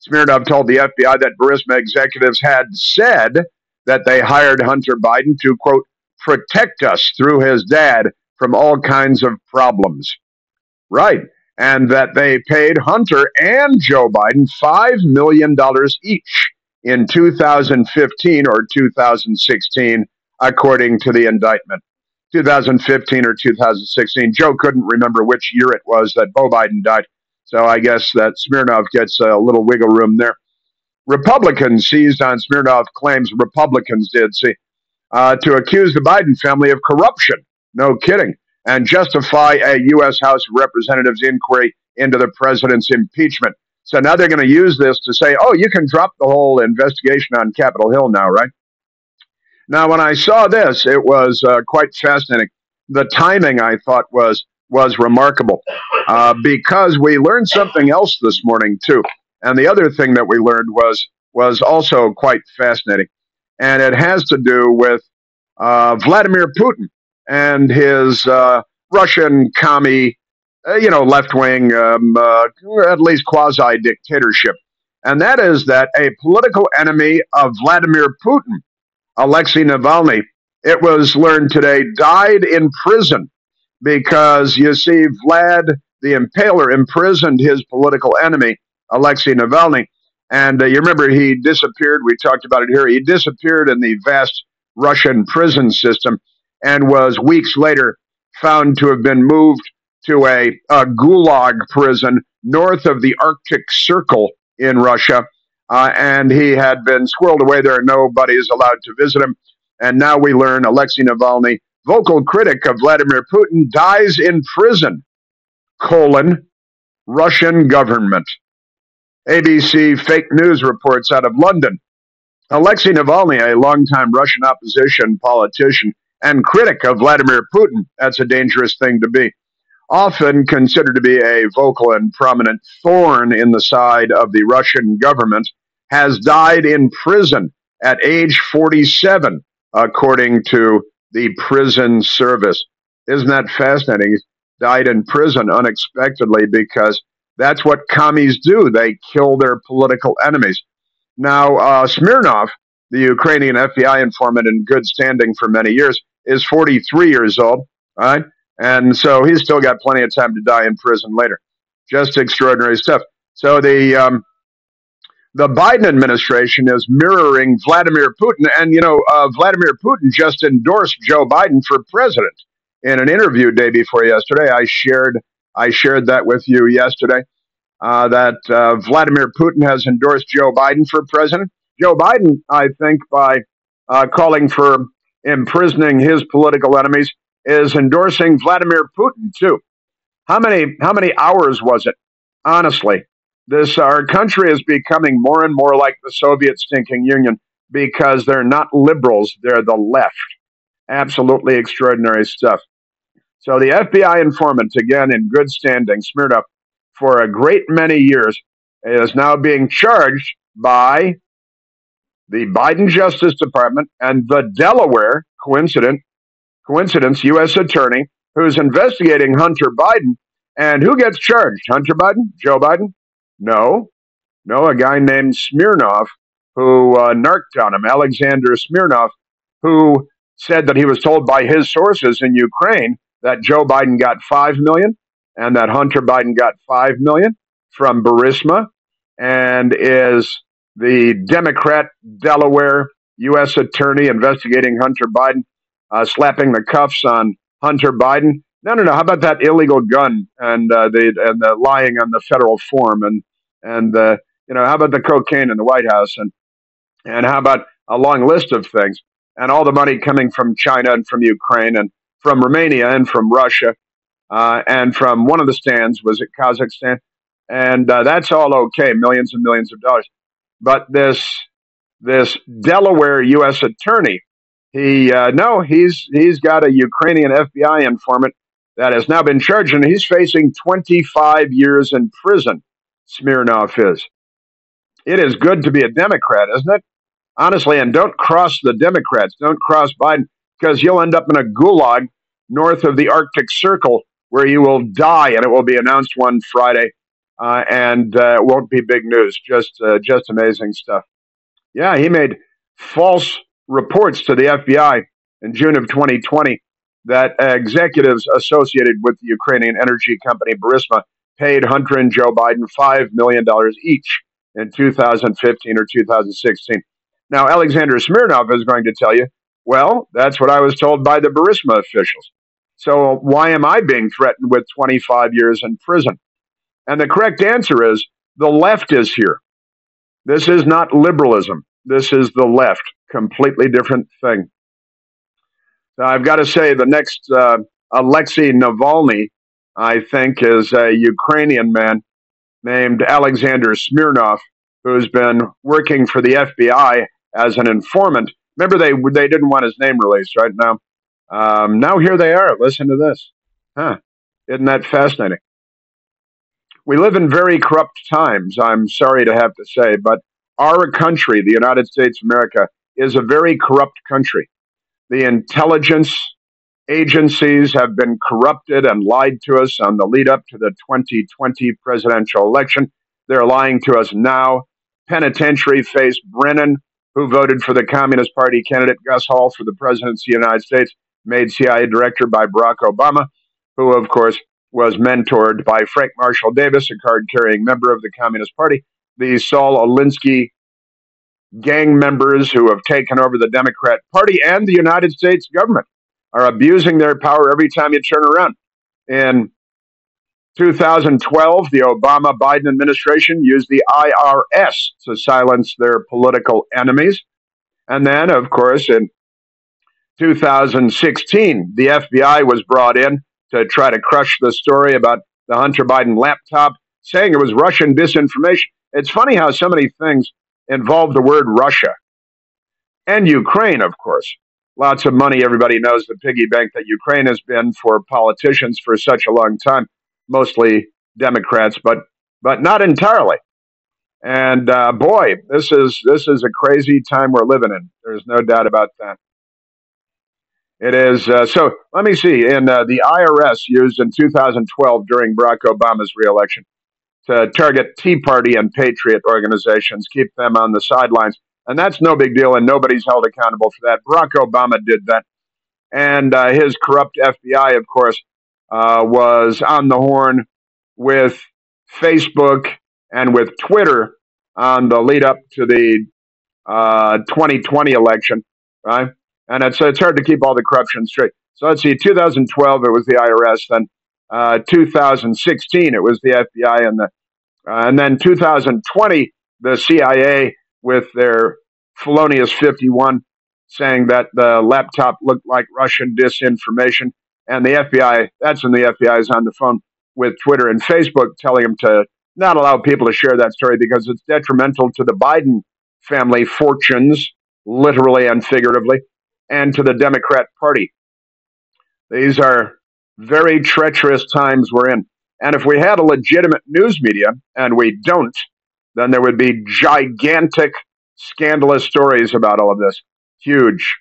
Smirnov told the FBI that Burisma executives had said that they hired Hunter Biden to, quote, protect us through his dad from all kinds of problems. Right and that they paid Hunter and Joe Biden $5 million each in 2015 or 2016, according to the indictment. 2015 or 2016. Joe couldn't remember which year it was that Beau Biden died. So I guess that Smirnov gets a little wiggle room there. Republicans seized on Smirnov claims Republicans did see uh, to accuse the Biden family of corruption. No kidding. And justify a U.S. House of Representatives inquiry into the president's impeachment. So now they're going to use this to say, oh, you can drop the whole investigation on Capitol Hill now, right? Now, when I saw this, it was uh, quite fascinating. The timing, I thought, was was remarkable uh, because we learned something else this morning too. And the other thing that we learned was was also quite fascinating, and it has to do with uh, Vladimir Putin and his uh, Russian commie uh, you know, left wing, um, uh, at least quasi dictatorship. And that is that a political enemy of Vladimir Putin, Alexei Navalny, it was learned today, died in prison because you see, Vlad the Impaler imprisoned his political enemy, Alexei Navalny. And uh, you remember he disappeared. We talked about it here. He disappeared in the vast Russian prison system and was weeks later found to have been moved to a, a gulag prison north of the Arctic Circle in Russia. Uh, and he had been squirreled away there. Nobody is allowed to visit him. And now we learn Alexei Navalny, vocal critic of Vladimir Putin, dies in prison. Colon, Russian government. ABC fake news reports out of London. Alexei Navalny, a longtime Russian opposition politician and critic of Vladimir Putin, that's a dangerous thing to be often considered to be a vocal and prominent thorn in the side of the Russian government, has died in prison at age 47, according to the prison service. Isn't that fascinating? He died in prison unexpectedly because that's what commies do. They kill their political enemies. Now, uh, Smirnov, the Ukrainian FBI informant in good standing for many years, is 43 years old. Right? And so he's still got plenty of time to die in prison later. Just extraordinary stuff. So the um, the Biden administration is mirroring Vladimir Putin, and you know uh, Vladimir Putin just endorsed Joe Biden for president in an interview day before yesterday. I shared I shared that with you yesterday. Uh, that uh, Vladimir Putin has endorsed Joe Biden for president. Joe Biden, I think, by uh, calling for imprisoning his political enemies, is endorsing Vladimir Putin too. How many how many hours was it? Honestly, this our country is becoming more and more like the Soviet stinking Union because they're not liberals, they're the left. Absolutely extraordinary stuff. So the FBI informant, again in good standing, smeared up for a great many years, is now being charged by the Biden Justice Department and the Delaware, coincident, coincidence, U.S. attorney who's investigating Hunter Biden. And who gets charged? Hunter Biden? Joe Biden? No. No, a guy named Smirnov who uh, narked on him, Alexander Smirnov, who said that he was told by his sources in Ukraine that Joe Biden got 5 million and that Hunter Biden got 5 million from Burisma and is the Democrat Delaware U.S. attorney investigating Hunter Biden uh, slapping the cuffs on Hunter Biden. No, no, no. How about that illegal gun and uh, the and the lying on the federal form and and uh, you know how about the cocaine in the White House and and how about a long list of things and all the money coming from China and from Ukraine and from Romania and from Russia uh, and from one of the stands was it Kazakhstan and uh, that's all okay, millions and millions of dollars. But this this Delaware U.S. attorney he uh, no, he's he's got a Ukrainian FBI informant that has now been charged, and he's facing 25 years in prison. Smirnov is. It is good to be a Democrat, isn't it? Honestly, and don't cross the Democrats. Don't cross Biden because you'll end up in a gulag north of the Arctic Circle where you will die, and it will be announced one Friday, uh, and uh, it won't be big news. Just uh, just amazing stuff. Yeah, he made false reports to the FBI in June of 2020 that executives associated with the Ukrainian energy company Burisma paid Hunter and Joe Biden $5 million each in 2015 or 2016. Now, Alexander Smirnov is going to tell you Well, that's what I was told by the Burisma officials. So why am I being threatened with 25 years in prison? And the correct answer is the left is here. This is not liberalism. This is the left. Completely different thing. Now, I've got to say, the next uh, Alexei Navalny, I think, is a Ukrainian man named Alexander Smirnov, who's been working for the FBI as an informant. Remember, they they didn't want his name released, right? Now, um, now here they are. Listen to this, huh? Isn't that fascinating? We live in very corrupt times. I'm sorry to have to say, but our country, the United States of America, is a very corrupt country. The intelligence agencies have been corrupted and lied to us on the lead up to the 2020 presidential election. They're lying to us now. Penitentiary face Brennan, who voted for the Communist Party candidate Gus Hall for the presidency of the United States, made CIA director by Barack Obama, who, of course, was mentored by Frank Marshall Davis, a card carrying member of the Communist Party. The Saul Alinsky gang members who have taken over the Democrat Party and the United States government are abusing their power every time you turn around. In 2012, the Obama Biden administration used the IRS to silence their political enemies. And then, of course, in 2016, the FBI was brought in to try to crush the story about the Hunter Biden laptop, saying it was Russian disinformation. It's funny how so many things involve the word Russia and Ukraine, of course. Lots of money. Everybody knows the piggy bank that Ukraine has been for politicians for such a long time, mostly Democrats, but but not entirely. And uh, boy, this is this is a crazy time we're living in. There's no doubt about that. It is. Uh, so let me see. In uh, the IRS used in 2012 during Barack Obama's reelection to target Tea Party and Patriot organizations, keep them on the sidelines. And that's no big deal, and nobody's held accountable for that. Barack Obama did that. And uh, his corrupt FBI, of course, uh, was on the horn with Facebook and with Twitter on the lead up to the uh, 2020 election, right? And it's, it's hard to keep all the corruption straight. So let's see, 2012, it was the IRS. Then uh, 2016, it was the FBI. And, the, uh, and then 2020, the CIA with their felonious 51 saying that the laptop looked like Russian disinformation. And the FBI, that's when the FBI is on the phone with Twitter and Facebook telling them to not allow people to share that story because it's detrimental to the Biden family fortunes, literally and figuratively, and to the Democrat Party. These are very treacherous times we're in. And if we had a legitimate news media, and we don't, then there would be gigantic, scandalous stories about all of this. Huge.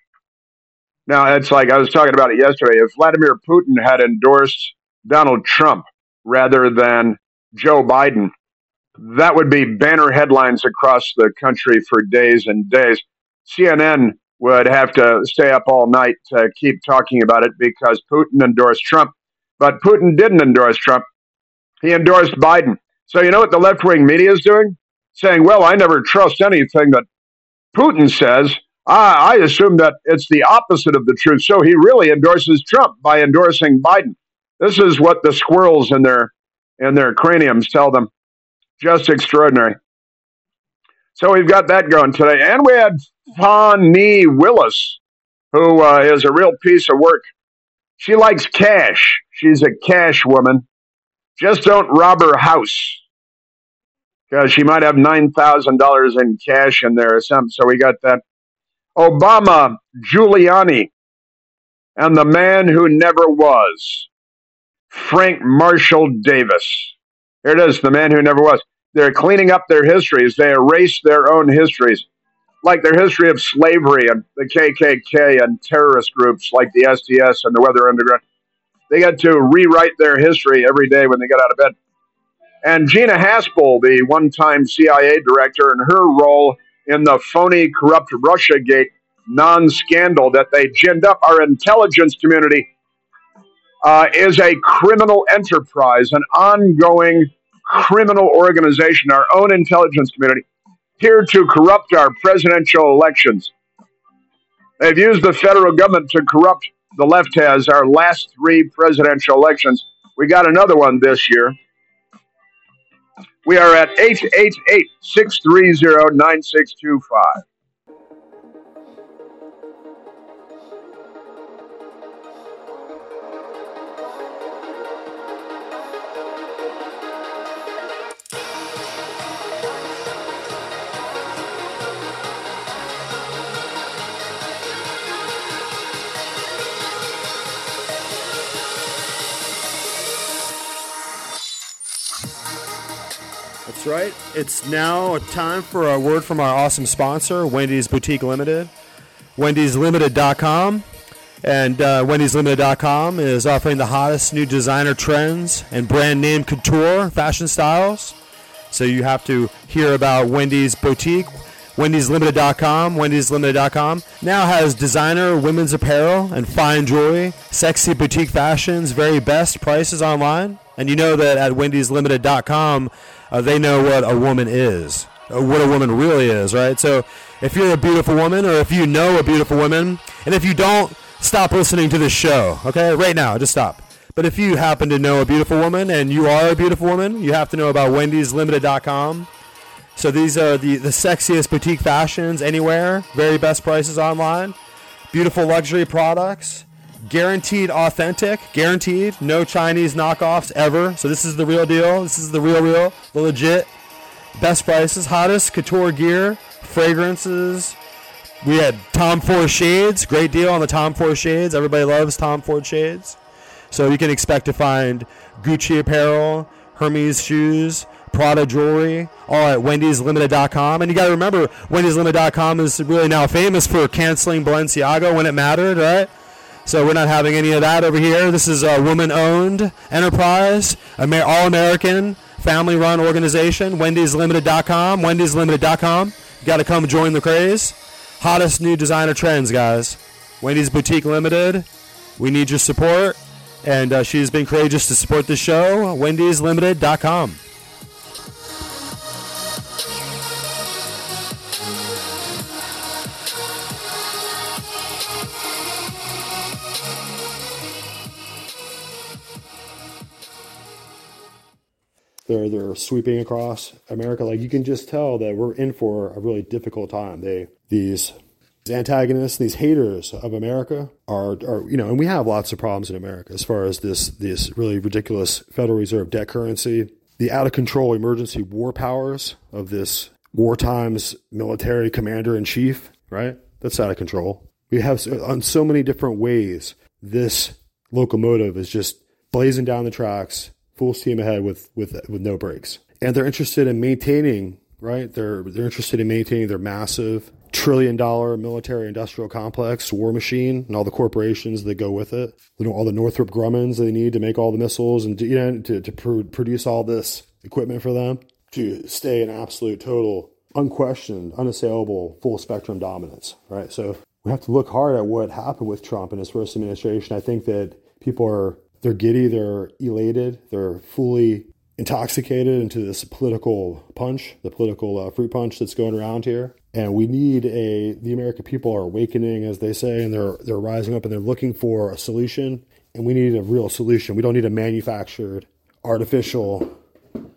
Now, it's like I was talking about it yesterday. If Vladimir Putin had endorsed Donald Trump rather than Joe Biden, that would be banner headlines across the country for days and days. CNN would have to stay up all night to keep talking about it because Putin endorsed Trump. But Putin didn't endorse Trump. He endorsed Biden. So you know what the left wing media is doing? Saying, well, I never trust anything that Putin says. I, I assume that it's the opposite of the truth. So he really endorses Trump by endorsing Biden. This is what the squirrels in their in their craniums tell them. Just extraordinary. So we've got that going today. And we had Fani Willis, who uh, is a real piece of work. She likes cash. She's a cash woman. Just don't rob her house because she might have $9,000 in cash in there or something. So we got that. Obama, Giuliani, and the man who never was, Frank Marshall Davis. Here it is, the man who never was. They're cleaning up their histories. They erase their own histories, like their history of slavery and the KKK and terrorist groups like the SDS and the Weather Underground. They got to rewrite their history every day when they get out of bed. And Gina Haspel, the one time CIA director, and her role in the phony, corrupt Russia Gate non scandal that they ginned up our intelligence community uh, is a criminal enterprise, an ongoing criminal organization, our own intelligence community, here to corrupt our presidential elections. They've used the federal government to corrupt the left has our last three presidential elections. We got another one this year. We are at 888 630 9625. Right. It's now time for a word from our awesome sponsor, Wendy's Boutique Limited. Wendy'sLimited.com. And uh, Wendy'sLimited.com is offering the hottest new designer trends and brand name couture fashion styles. So you have to hear about Wendy's Boutique. Wendy'sLimited.com. Wendy'sLimited.com now has designer women's apparel and fine jewelry, sexy boutique fashions, very best prices online. And you know that at Wendy'sLimited.com, uh, they know what a woman is, uh, what a woman really is, right? So if you're a beautiful woman, or if you know a beautiful woman, and if you don't, stop listening to this show, okay? Right now, just stop. But if you happen to know a beautiful woman and you are a beautiful woman, you have to know about Wendy'sLimited.com. So these are the, the sexiest boutique fashions anywhere, very best prices online, beautiful luxury products, guaranteed authentic, guaranteed, no Chinese knockoffs ever. So this is the real deal. This is the real, real, the legit, best prices, hottest couture gear, fragrances. We had Tom Ford shades, great deal on the Tom Ford shades. Everybody loves Tom Ford shades. So you can expect to find Gucci apparel, Hermes shoes, Prada jewelry, all at Wendy'sLimited.com. And you got to remember, Wendy'sLimited.com is really now famous for canceling Balenciaga when it mattered, right? So we're not having any of that over here. This is a woman-owned enterprise, Amer- all-American, family-run organization. Wendy'sLimited.com. Wendy'sLimited.com. Got to come join the craze. Hottest new designer trends, guys. Wendy's Boutique Limited. We need your support. And uh, she's been courageous to support the show. Wendy'sLimited.com. They're they're sweeping across America. Like you can just tell that we're in for a really difficult time. They these antagonists, these haters of America are, are you know, and we have lots of problems in America as far as this this really ridiculous Federal Reserve debt currency, the out of control emergency war powers of this wartime's military commander in chief, right? That's out of control. We have on so many different ways this locomotive is just blazing down the tracks, full steam ahead with with with no brakes. And they're interested in maintaining, right? They're they're interested in maintaining their massive trillion dollar military industrial complex war machine and all the corporations that go with it. You know, all the Northrop Grumman's they need to make all the missiles and you know to to pr- produce all this equipment for them to stay in absolute total unquestioned, unassailable, full spectrum dominance, right? So we have to look hard at what happened with Trump and his first administration. I think that people are they're giddy, they're elated, they're fully intoxicated into this political punch, the political uh, fruit punch that's going around here. And we need a the American people are awakening, as they say, and they're they're rising up and they're looking for a solution. And we need a real solution. We don't need a manufactured, artificial,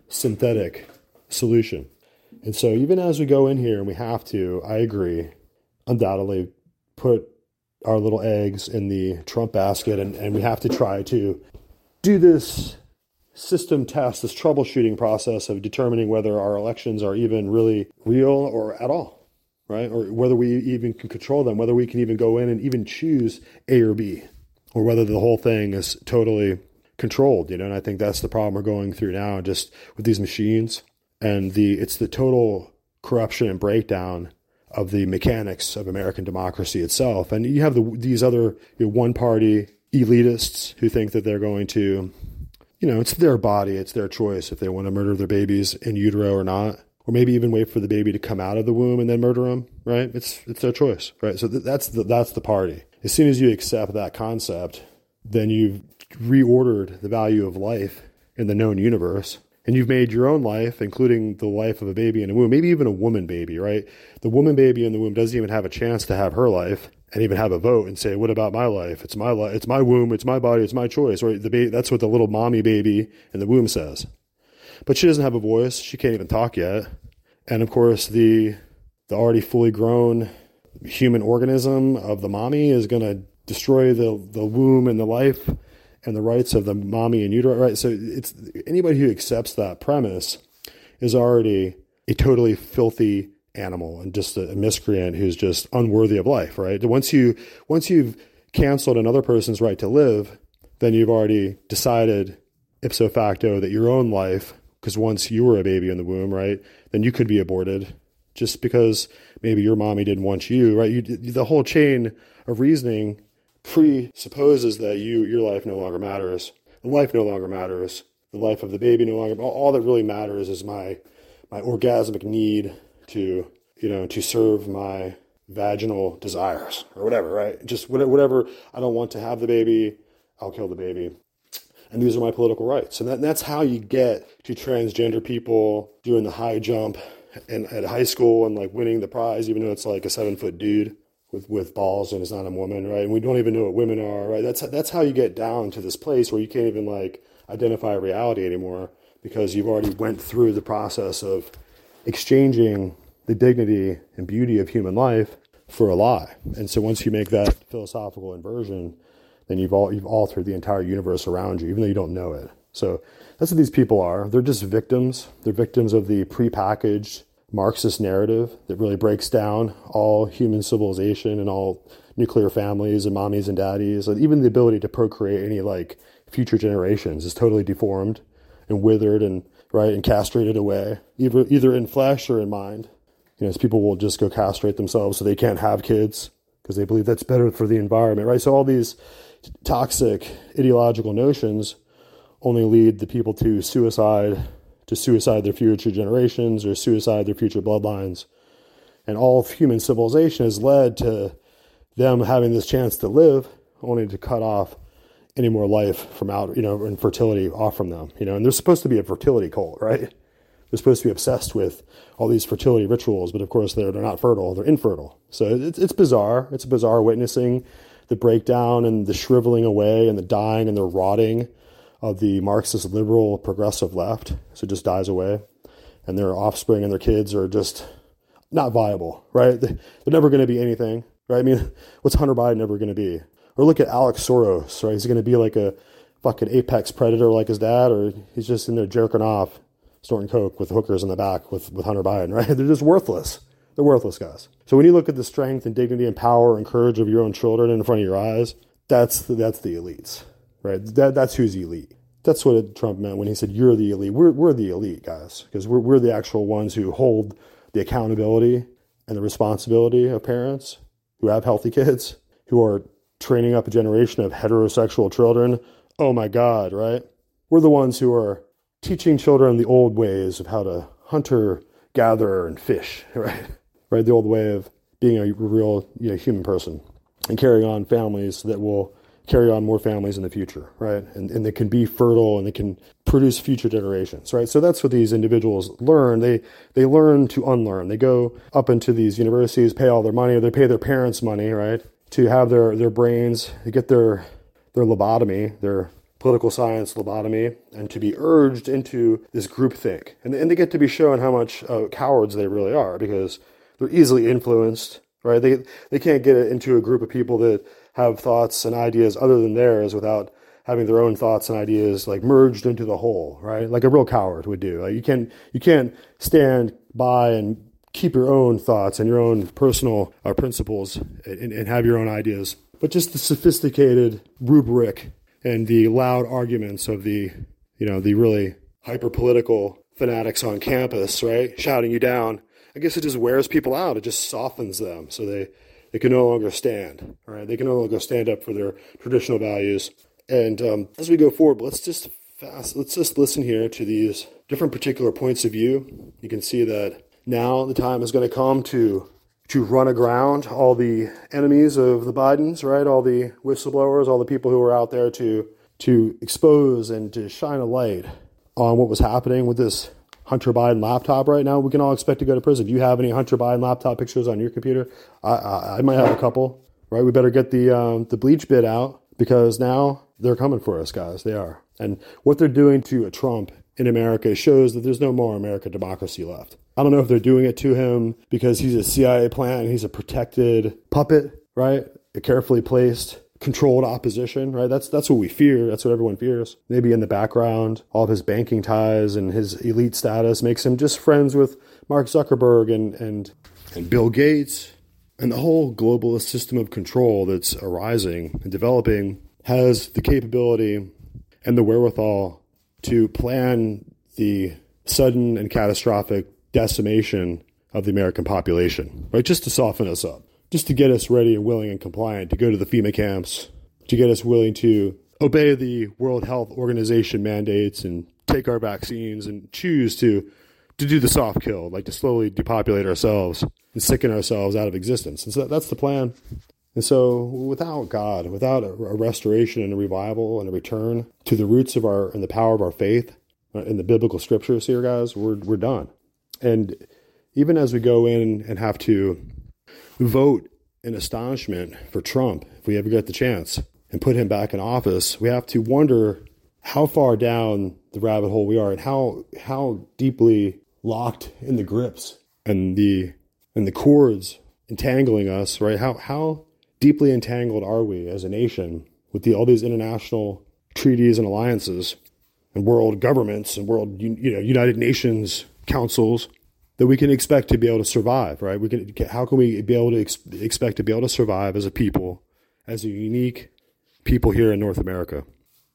synthetic solution. And so even as we go in here and we have to, I agree, undoubtedly put our little eggs in the Trump basket and, and we have to try to do this system test, this troubleshooting process of determining whether our elections are even really real or at all, right? Or whether we even can control them, whether we can even go in and even choose A or B, or whether the whole thing is totally controlled, you know, and I think that's the problem we're going through now just with these machines and the it's the total corruption and breakdown of the mechanics of American democracy itself. And you have the, these other you know, one party elitists who think that they're going to, you know, it's their body, it's their choice if they want to murder their babies in utero or not, or maybe even wait for the baby to come out of the womb and then murder them. Right? It's it's their choice. Right? So th- that's the that's the party. As soon as you accept that concept, then you've reordered the value of life in the known universe and you've made your own life, including the life of a baby in a womb, maybe even a woman baby, right? The woman baby in the womb doesn't even have a chance to have her life. and even have a vote and say, "What about my life? It's my life. It's my womb. It's my body. It's my choice." Right? The ba- that's what the little mommy baby in the womb says. But she doesn't have a voice. She can't even talk yet. And of course, the the already fully grown human organism of the mommy is going to destroy the the womb and the life and the rights of the mommy and utero. Right. So it's anybody who accepts that premise is already a totally filthy animal and just a, a miscreant who's just unworthy of life. Right. Once you once you've canceled another person's right to live, then you've already decided ipso facto that your own life because once you were a baby in the womb, right, then you could be aborted just because maybe your mommy didn't want you, right? You, the whole chain of reasoning presupposes that you your life no longer matters. The life no longer matters. The life of the baby no longer. All that really matters is my my orgasmic need to you know to serve my vaginal desires or whatever, right? Just whatever. I don't want to have the baby. I'll kill the baby and these are my political rights. And, that, and that's how you get to transgender people doing the high jump and at high school and like winning the prize, even though it's like a seven foot dude with, with balls and it's not a woman, right? And we don't even know what women are, right? That's, that's how you get down to this place where you can't even like identify reality anymore because you've already went through the process of exchanging the dignity and beauty of human life for a lie. And so once you make that philosophical inversion, then you've all you've altered the entire universe around you, even though you don't know it. So that's what these people are. They're just victims. They're victims of the prepackaged Marxist narrative that really breaks down all human civilization and all nuclear families and mommies and daddies, and even the ability to procreate any like future generations is totally deformed and withered and right and castrated away, either either in flesh or in mind. You know, as people will just go castrate themselves so they can't have kids because they believe that's better for the environment, right? So all these toxic ideological notions only lead the people to suicide, to suicide their future generations or suicide their future bloodlines. And all of human civilization has led to them having this chance to live, only to cut off any more life from out, you know, and fertility off from them, you know. And they're supposed to be a fertility cult, right? They're supposed to be obsessed with all these fertility rituals, but of course they're, they're not fertile, they're infertile. So it's, it's bizarre. It's bizarre witnessing the breakdown and the shriveling away and the dying and the rotting of the Marxist liberal progressive left. So it just dies away. And their offspring and their kids are just not viable, right? They're never going to be anything, right? I mean, what's Hunter Biden ever going to be? Or look at Alex Soros, right? He's going to be like a fucking apex predator like his dad, or he's just in there jerking off, snorting coke with hookers in the back with, with Hunter Biden, right? They're just worthless. They're worthless guys. So when you look at the strength and dignity and power and courage of your own children in front of your eyes, that's the, that's the elites, right? That, that's who's elite. That's what Trump meant when he said, you're the elite. We're, we're the elite, guys, because we're, we're the actual ones who hold the accountability and the responsibility of parents who have healthy kids, who are training up a generation of heterosexual children. Oh my God, right? We're the ones who are teaching children the old ways of how to hunter, gather, and fish, right? right? The old way of being a real you know, human person and carrying on families that will carry on more families in the future, right? And, and they can be fertile and they can produce future generations, right? So that's what these individuals learn. They, they learn to unlearn. They go up into these universities, pay all their money, or they pay their parents money, right? To have their, their brains, they get their, their lobotomy, their political science lobotomy, and to be urged into this groupthink. And, and they get to be shown how much uh, cowards they really are because they're easily influenced, right? They they can't get it into a group of people that have thoughts and ideas other than theirs without having their own thoughts and ideas like merged into the whole, right? Like a real coward would do. Like you can't you can't stand by and keep your own thoughts and your own personal uh, principles and, and have your own ideas, but just the sophisticated rubric and the loud arguments of the you know the really hyper political fanatics on campus, right? Shouting you down I guess it just wears people out. It just softens them so they, they can no longer stand, All right, They can no longer stand up for their traditional values. And um, as we go forward, let's just fast, let's just listen here to these different particular points of view. You can see that now the time is going to come to to run aground all the enemies of the Bidens, right? All the whistleblowers, all the people who were out there to to expose and to shine a light on what was happening with this Hunter Biden laptop right now, we can all expect to go to prison. Do you have any Hunter Biden laptop pictures on your computer? I, I, I might have a couple. right? We better get the um, the BleachBit out because now they're coming for us, guys. They are, and what they're doing to Trump in America shows that there's no more American democracy left. I don't know if they're doing it to him because he's a CIA plant, he's a protected puppet, right? A carefully placed controlled opposition, right? That's that's what we fear. That's what everyone fears. Maybe in the background, all of his banking ties and his elite status makes him just friends with Mark Zuckerberg and and and Bill Gates and the whole globalist system of control that's arising and developing has the capability and the wherewithal to plan the sudden and catastrophic decimation of the American population, right? Just to soften us up just to get us ready and willing and compliant to go to the FEMA camps, to get us willing to obey the World Health Organization mandates and take our vaccines and choose to to do the soft kill, like to slowly depopulate ourselves and sicken ourselves out of existence. And so that's the plan. And so without God, without a, restoration and a revival and a return to the roots of our and the power of our faith uh, in the biblical scriptures here, guys, we're we're done. And even as we go in and have to vote in astonishment for Trump if we ever get the chance and put him back in office, we have to wonder how far down the rabbit hole we are and how how deeply locked in the grips and the and the cords entangling us, right? How how deeply entangled are we as a nation with the, all these international treaties and alliances and world governments and world you know United Nations councils that we can expect to be able to survive, right? We can, how can we be able to ex- expect to be able to survive as a people, as a unique people here in North America?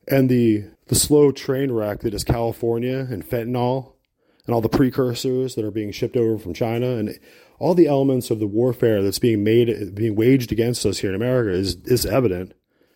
And the, the slow train wreck that is California and fentanyl and all the precursors that are being shipped over from China and all the elements of the warfare that's being made, being waged against us here in America is, is evident,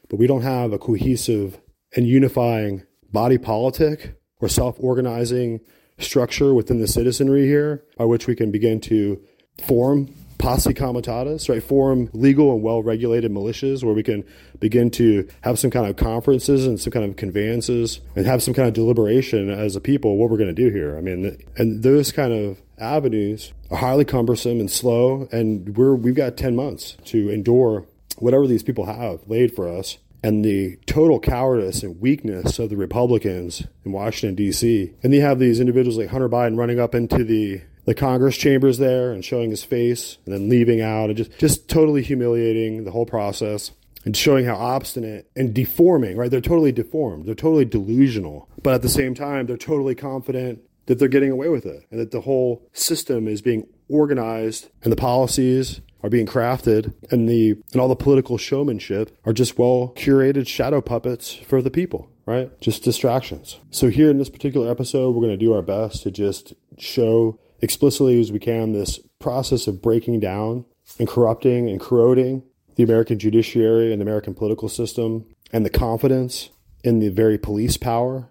but we don't have a cohesive and unifying body politic or self organizing structure within the citizenry here by which we can begin to form posse comitatus, right? Form legal and well regulated militias where we can begin to have some kind of conferences and some kind of conveyances and have some kind of deliberation as a people what we're going to do here. I mean, and those kind of avenues are highly cumbersome and slow, and we're we've got ten months to endure whatever these people have laid for us and the total cowardice and weakness of the Republicans in Washington, D.C. And you have these individuals like Hunter Biden running up into the, the Congress chambers there and showing his face and then leaving out and just, just totally humiliating the whole process and showing how obstinate and deforming, right? They're totally deformed. They're totally delusional. But at the same time, they're totally confident that they're getting away with it and that the whole system is being organized and the policies are being crafted and the and all the political showmanship are just well curated shadow puppets for the people right? Just distractions. So here in this particular episode we're going to do our best to just show explicitly as we can this process of breaking down and corrupting and corroding the american judiciary and the american political system and the confidence in the very police power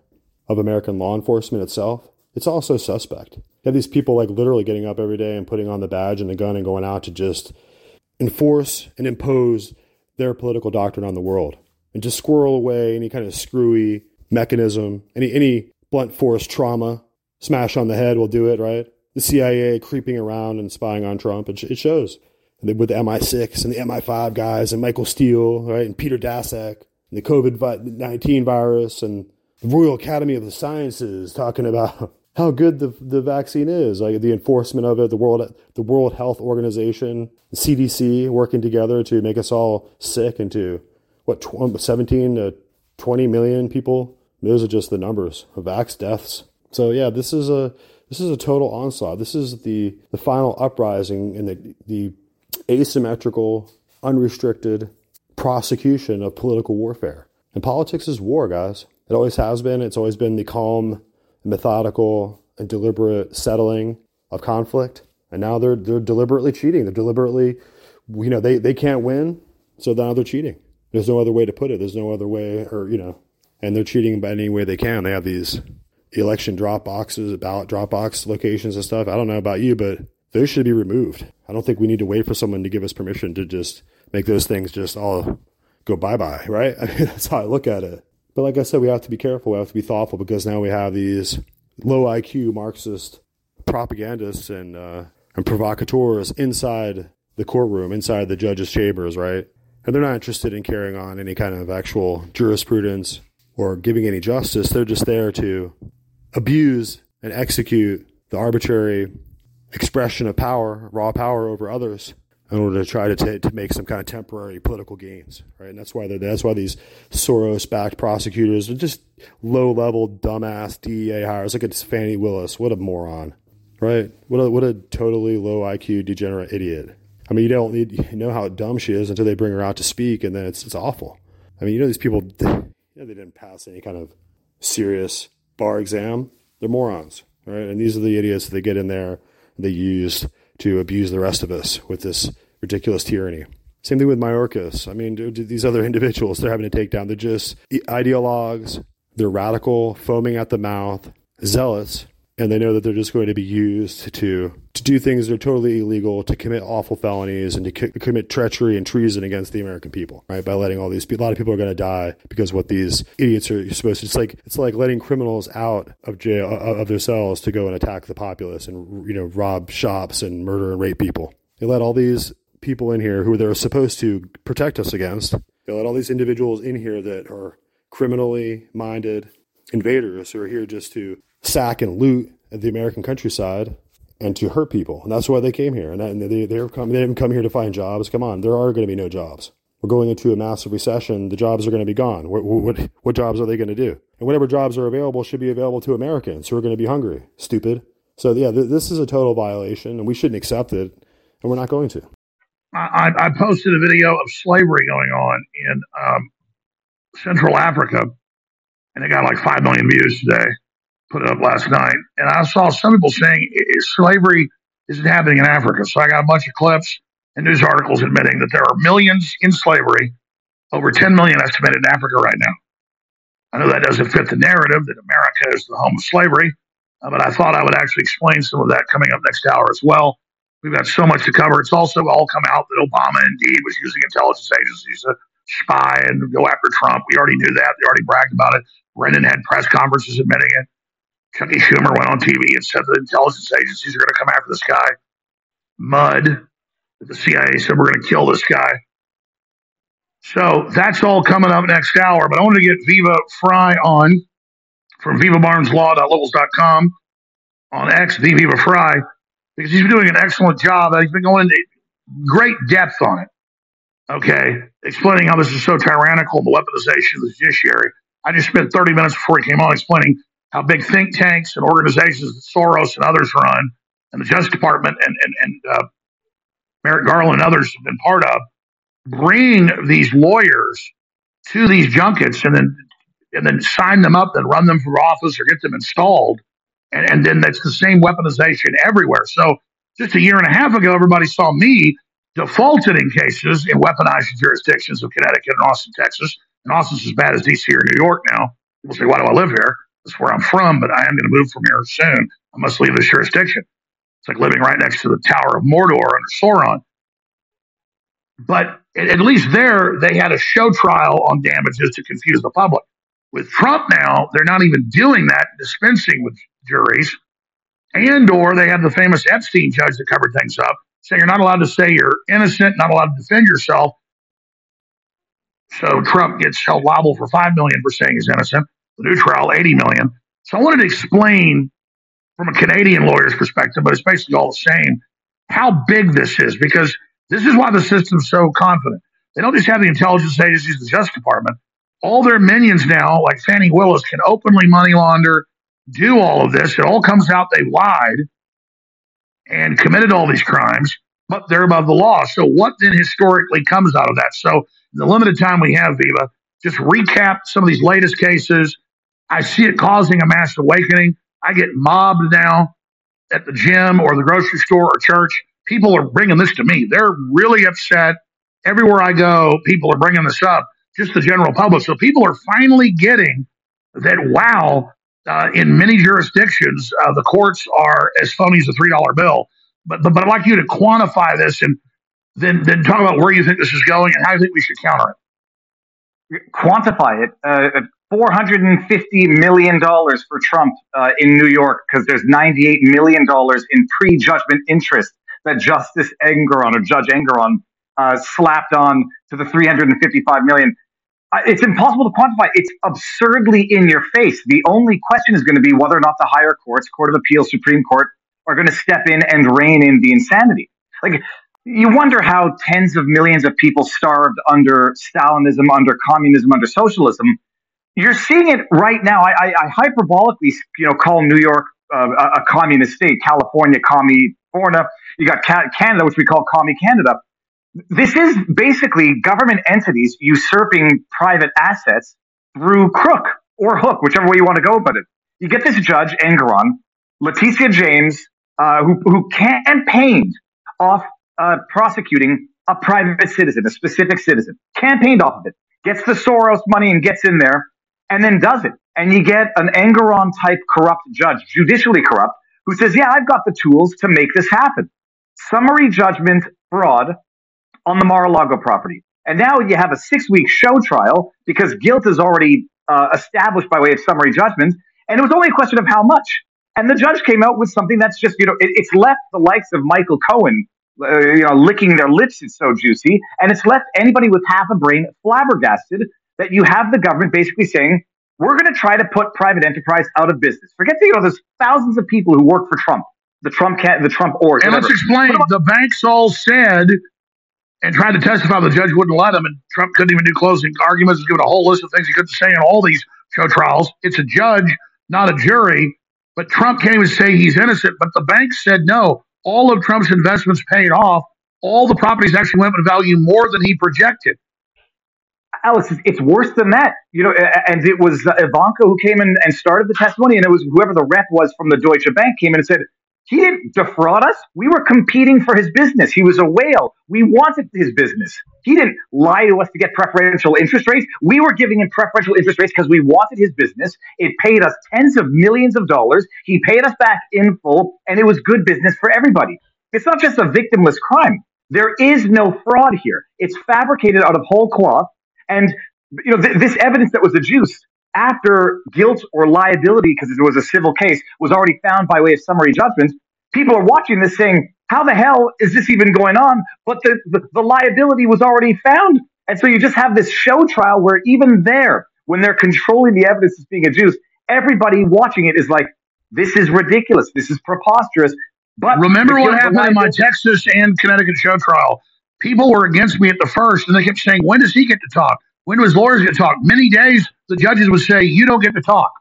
of american law enforcement itself. It's also suspect. You have these people like literally getting up every day and putting on the badge and the gun and going out to just enforce and impose their political doctrine on the world and just squirrel away any kind of screwy mechanism, any any blunt force trauma, smash on the head will do it, right? The CIA creeping around and spying on Trump, it, it shows. And with the MI6 and the MI5 guys and Michael Steele, right, and Peter Daszak, and the COVID 19 virus and the Royal Academy of the Sciences talking about how good the, the vaccine is, like the enforcement of it, the World the World Health Organization, the CDC working together to make us all sick and to what um, 17 to 20 million people. Those are just the numbers of vax deaths. So yeah, this is a this is a total onslaught. This is the the final uprising in the the asymmetrical, unrestricted prosecution of political warfare. And politics is war, guys. It always has been. It's always been the calm methodical and deliberate settling of conflict. And now they're they're deliberately cheating. They're deliberately, you know, they, they can't win, so now they're cheating. There's no other way to put it. There's no other way, or you know, and they're cheating by any way they can. They have these election drop boxes, ballot drop box locations and stuff. I don't know about you, but those should be removed. I don't think we need to wait for someone to give us permission to just make those things just all go bye bye, right? I mean, that's how I look at it. But like I said, we have to be careful. We have to be thoughtful because now we have these low IQ Marxist propagandists and uh, and provocateurs inside the courtroom, inside the judge's chambers, right? And they're not interested in carrying on any kind of actual jurisprudence or giving any justice. They're just there to abuse and execute the arbitrary expression of power, raw power over others in order to try to, t- to make some kind of temporary political gains, right? And that's why that's why these Soros-backed prosecutors are just low-level dumbass DEA hires. Look at Fani Willis, what a moron, right? What a what a totally low IQ degenerate idiot. I mean, you don't need you know how dumb she is until they bring her out to speak, and then it's it's awful. I mean, you know these people, you know, they didn't pass any kind of serious bar exam. They're morons, right? And these are the idiots that they get in there. They use to abuse the rest of us with this ridiculous tyranny. Same thing with Mayorkas. I mean, these other individuals they're having to take down, they're just ideologues, they're radical, foaming at the mouth, zealots, and they know that they're just going to be used to to do things that are totally illegal, to commit awful felonies, and to c- commit treachery and treason against the American people. Right, by letting all these a lot of people are going to die because what these idiots are supposed to. It's like it's like letting criminals out of jail of their cells to go and attack the populace and you know rob shops and murder and rape people. They let all these people in here who they're supposed to protect us against. They let all these individuals in here that are criminally minded invaders who are here just to sack and loot the American countryside and to hurt people. And that's why they came here. And, that, and they, they're coming, they didn't come here to find jobs. Come on, there are going to be no jobs. We're going into a massive recession. The jobs are going to be gone. What, what, what jobs are they going to do? And whatever jobs are available should be available to Americans who are going to be hungry. Stupid. So, yeah, th- this is a total violation, and we shouldn't accept it, and we're not going to. I, I posted a video of slavery going on in um, Central Africa, and it got like 5 million views today put it up last night, and I saw some people saying slavery isn't happening in Africa. So I got a bunch of clips and news articles admitting that there are millions in slavery, over 10 million estimated in Africa right now. I know that doesn't fit the narrative that America is the home of slavery, uh, but I thought I would actually explain some of that coming up next hour as well. We've got so much to cover. It's also all come out that Obama indeed was using intelligence agencies to spy and go after Trump. We already knew that. They already bragged about it. Brennan had press conferences admitting it. Chucky Schumer went on TV and said the intelligence agencies are going to come after this guy. Mud. The CIA said we're going to kill this guy. So that's all coming up next hour. But I wanted to get Viva Frei on from vivabarneslaw.locals.com on X, the Viva Frei, because he's been doing an excellent job. He's been going into great depth on it. Okay, explaining how this is so tyrannical, the weaponization of the judiciary. I just spent 30 minutes before he came on explaining how big think tanks and organizations that Soros and others run, and the Justice Department and and, and uh, Merrick Garland and others have been part of, bring these lawyers to these junkets and then and then sign them up and run them for office or get them installed, and, and then that's the same weaponization everywhere. So just a year and a half ago, everybody saw me defaulted in cases in weaponized jurisdictions of Connecticut and Austin, Texas. And Austin's as bad as DC or New York now. People say, why do I live here? That's where I'm from, but I am going to move from here soon. I must leave this jurisdiction. It's like living right next to the Tower of Mordor under Sauron. But at least there, they had a show trial on damages to confuse the public. With Trump now, they're not even doing that, dispensing with juries. And or they have the famous Epstein judge that covered things up, saying you're not allowed to say you're innocent, not allowed to defend yourself. So Trump gets held liable for five million for saying he's innocent the new trial 80 million. So I wanted to explain from a Canadian lawyer's perspective, but it's basically all the same, how big this is because this is why the system's so confident. They don't just have the intelligence agencies, the Justice Department. All their minions now, like Fani Willis, can openly money launder, do all of this. It all comes out they lied and committed all these crimes, but they're above the law. So what then historically comes out of that? So the limited time we have, Viva, just recap some of these latest cases. I see it causing a mass awakening. I get mobbed now at the gym or the grocery store or church. People are bringing this to me. They're really upset. Everywhere I go, people are bringing this up, just the general public. So people are finally getting that, wow, uh, in many jurisdictions, uh, the courts are as phony as a $3 bill. But, but, but I'd like you to quantify this and then, then talk about where you think this is going and how you think we should counter it quantify it. Uh, $450 million for Trump uh, in New York because there's $98 million in prejudgment interest that Justice Engoron or Judge Engoron uh, slapped on to the 355 million. It's impossible to quantify. It's absurdly in your face. The only question is going to be whether or not the higher courts, Court of Appeal, Supreme Court, are going to step in and rein in the insanity. Like, you wonder how tens of millions of people starved under Stalinism, under communism, under socialism. You're seeing it right now. I, I, I hyperbolically, you know, call New York uh, a, a communist state, California, commie Forna. You got Canada, which we call commie Canada. This is basically government entities usurping private assets through crook or hook, whichever way you want to go about it. You get this judge, Engoron, Letitia James, uh, who, who campaigned off uh, prosecuting a private citizen, a specific citizen, campaigned off of it, gets the Soros money and gets in there, and then does it. And you get an Engoron type corrupt judge, judicially corrupt, who says, Yeah, I've got the tools to make this happen. Summary judgment fraud on the Mar-a-Lago property. And now you have a six-week show trial because guilt is already uh, established by way of summary judgment, and it was only a question of how much. And the judge came out with something that's just, you know, it, it's left the likes of Michael Cohen, uh, you know, licking their lips. It's so juicy, and it's left anybody with half a brain flabbergasted that you have the government basically saying we're going to try to put private enterprise out of business. Forget the, you know, there's thousands of people who work for Trump, the Trump cat, the Trump org. And let's explain. The banks all said and tried to testify. The judge wouldn't let him, and Trump couldn't even do closing arguments. He's given a whole list of things he couldn't say in all these show trials. It's a judge, not a jury. But Trump can't even say he's innocent. But the bank said no. All of Trump's investments paid off. All the properties actually went in value more than he projected. Alex, it's- worse than that. You know, and it was Ivanka who came in and started the testimony, and it was whoever the rep was from the Deutsche Bank came in and said, he didn't defraud us. We were competing for his business. He was a whale. We wanted his business. He didn't lie to us to get preferential interest rates. We were giving him preferential interest rates because we wanted his business. It paid us tens of millions of dollars. He paid us back in full, and it was good business for everybody. It's not just a victimless crime. There is no fraud here. It's fabricated out of whole cloth. And you know th- this evidence that was adduced after guilt or liability, because it was a civil case, was already found by way of summary judgments, People are watching this saying, "How the hell is this even going on?" But the, the, the liability was already found, and so you just have this show trial where even there, when they're controlling the evidence that's being adduced, everybody watching it is like, "This is ridiculous. This is preposterous." But Remember what happened in my Texas and Connecticut show trial? People were against me at the first, and they kept saying, "When does he get to talk? When do his lawyers get to talk?" Many days, the judges would say, "You don't get to talk,"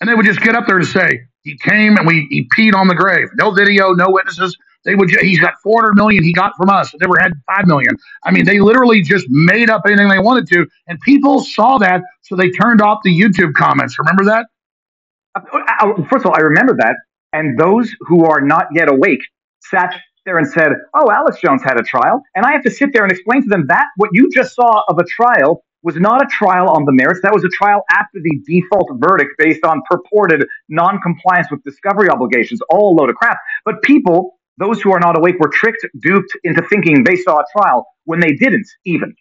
and they would just get up there and say, "He came and we he peed on the grave. No video, no witnesses." They would. He's got four hundred million he got from us. Never had five million. I mean, they literally just made up anything they wanted to, and people saw that, so they turned off the YouTube comments. Remember that? Uh, First of all, I remember that, and those who are not yet awake sat there and said, "Oh, Alex Jones had a trial," and I have to sit there and explain to them that what you just saw of a trial was not a trial on the merits. That was a trial after the default verdict based on purported non-compliance with discovery obligations. All a load of crap. But people, those who are not awake, were tricked, duped into thinking they saw a trial when they didn't even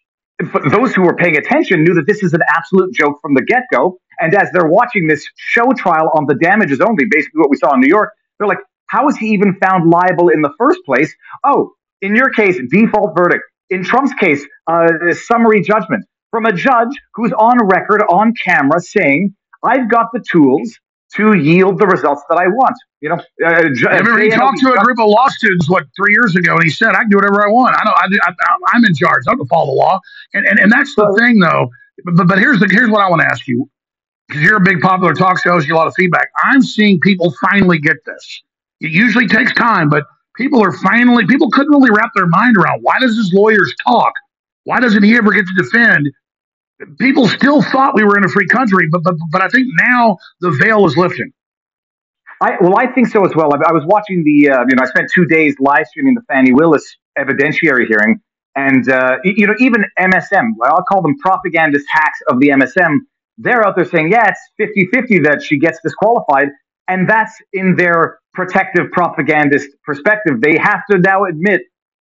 But those who were paying attention knew that this is an absolute joke from the get go. And as they're watching this show trial on the damages only, basically what we saw in New York, they're like, how is he even found liable in the first place? Oh, in your case, default verdict. In Trump's case, uh, summary judgment from a judge who's on record, on camera, saying, I've got the tools to yield the results that I want. You know, uh, ju- I remember he talked to a group of law students what three years ago, and he said, "I can do whatever I want. I don't, I, I, I'm in charge. I don't follow the law." And and, and that's the thing, though. But but here's the here's what I want to ask you because you're a big popular talk show, you get a lot of feedback. I'm seeing people finally get this. It usually takes time, but people are finally people couldn't really wrap their mind around why does his lawyers talk? Why doesn't he ever get to defend? People still thought we were in a free country, but but but I think now the veil is lifting. I, well, I think so as well. I, I was watching the, uh, you know, I spent two days live streaming the Fani Willis evidentiary hearing, and uh, you know, even MSM, well, I'll call them propagandist hacks of the MSM. They're out there saying, yeah, it's 50-50 that she gets disqualified, and that's in their protective propagandist perspective. They have to now admit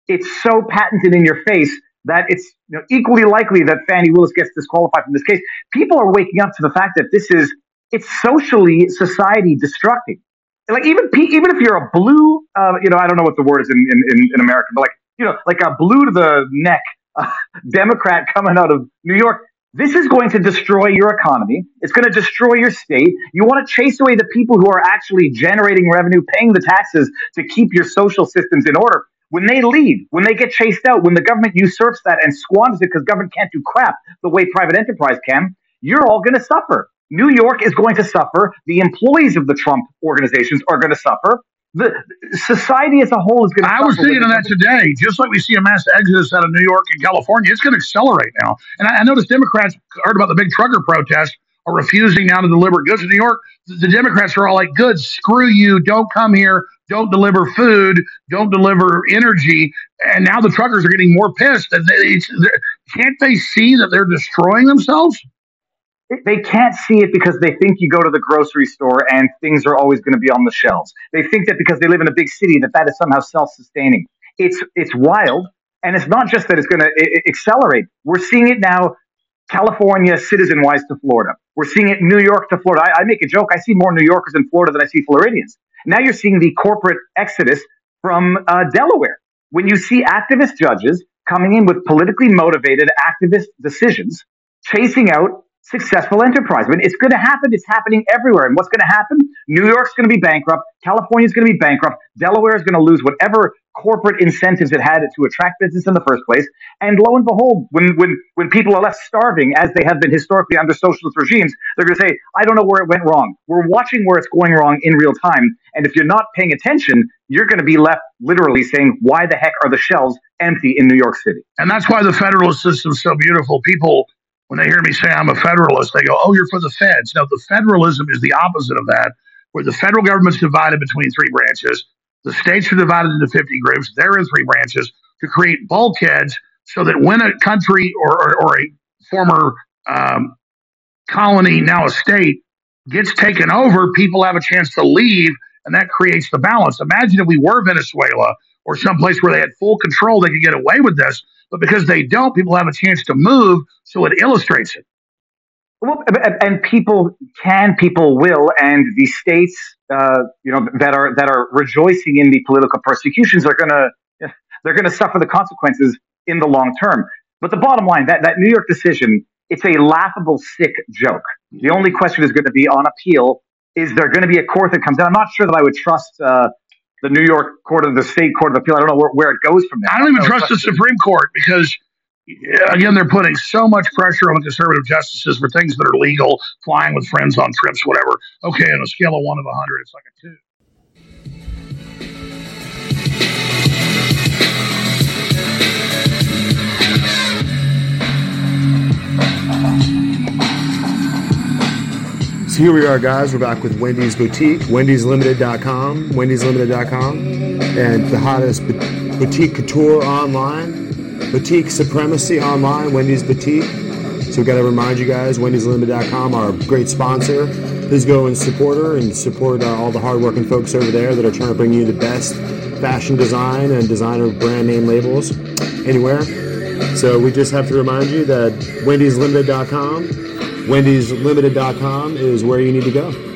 it's so patented in your face that it's you know, equally likely that Fani Willis gets disqualified from this case. People are waking up to the fact that this is it's socially society destructing. Like even even if you're a blue, uh, you know, I don't know what the word is in, in, in, America, but like you know, like a blue to the neck uh, Democrat coming out of New York. This is going to destroy your economy. It's going to destroy your state. You want to chase away the people who are actually generating revenue, paying the taxes to keep your social systems in order. When they leave, when they get chased out, when the government usurps that and squanders it because government can't do crap the way private enterprise can, you're all going to suffer. New York is going to suffer. The employees of the Trump organizations are going to suffer. The society as a whole is going to. I was thinking of that today. Just like we see a mass exodus out of New York and California, it's going to accelerate now. And I, I noticed Democrats heard about the big trucker protest are refusing now to deliver goods in New York. The Democrats are all like, "Good, screw you! Don't come here! Don't deliver food! Don't deliver energy!" And now the truckers are getting more pissed. They, can't they see that they're destroying themselves? They can't see it because they think you go to the grocery store and things are always going to be on the shelves. They think that because they live in a big city that that is somehow self-sustaining. It's it's wild, and it's not just that it's going to accelerate. We're seeing it now. California citizen-wise to Florida. We're seeing it New York to Florida. I, I make a joke. I see more New Yorkers in Florida than I see Floridians. Now you're seeing the corporate exodus from uh, Delaware. When you see activist judges coming in with politically motivated activist decisions, chasing out successful enterprise. Mean, it's going to happen. It's happening everywhere. And what's going to happen? New York's going to be bankrupt. California's going to be bankrupt. Delaware is going to lose whatever corporate incentives it had to attract business in the first place. And lo and behold, when when when people are left starving, as they have been historically under socialist regimes, they're going to say, "I don't know where it went wrong." We're watching where it's going wrong in real time. And if you're not paying attention, you're going to be left literally saying, "Why the heck are the shelves empty in New York City?" And that's why the federalist system's so beautiful. People, when they hear me say I'm a federalist, they go, "Oh, you're for the feds." Now, the federalism is the opposite of that, where the federal government's divided between three branches. The states are divided into 50 groups. They're in three branches to create bulkheads so that when a country or, or, or a former um, colony, now a state, gets taken over, people have a chance to leave, and that creates the balance. Imagine if we were Venezuela or someplace where they had full control, they could get away with this. But because they don't, people have a chance to move, so it illustrates it. Well, and people can, people will, and the states, uh, you know, that are that are rejoicing in the political persecutions are gonna they're gonna suffer the consequences in the long term. But the bottom line, that that New York decision, it's a laughable, sick joke. The only question is going to be on appeal: is there going to be a court that comes out? I'm not sure that I would trust uh, the New York Court of the State Court of Appeal. I don't know where, where it goes from there. I don't even know, trust the Supreme Court because, again, they're putting so much pressure on the conservative justices for things that are legal, flying with friends on trips, whatever. Okay, on a scale of one to 100, it's like a two. So here we are, guys. We're back with Wendy's Boutique, wendyslimited.com, wendyslimited.com, and the hottest boutique couture online, boutique supremacy online, Wendy's Boutique. So we've got to remind you guys, wendyslimited.com, our great sponsor. Please go and support her and support uh, all the hardworking folks over there that are trying to bring you the best fashion design and designer brand name labels anywhere. So we just have to remind you that wendyslimited.com, wendyslimited.com is where you need to go.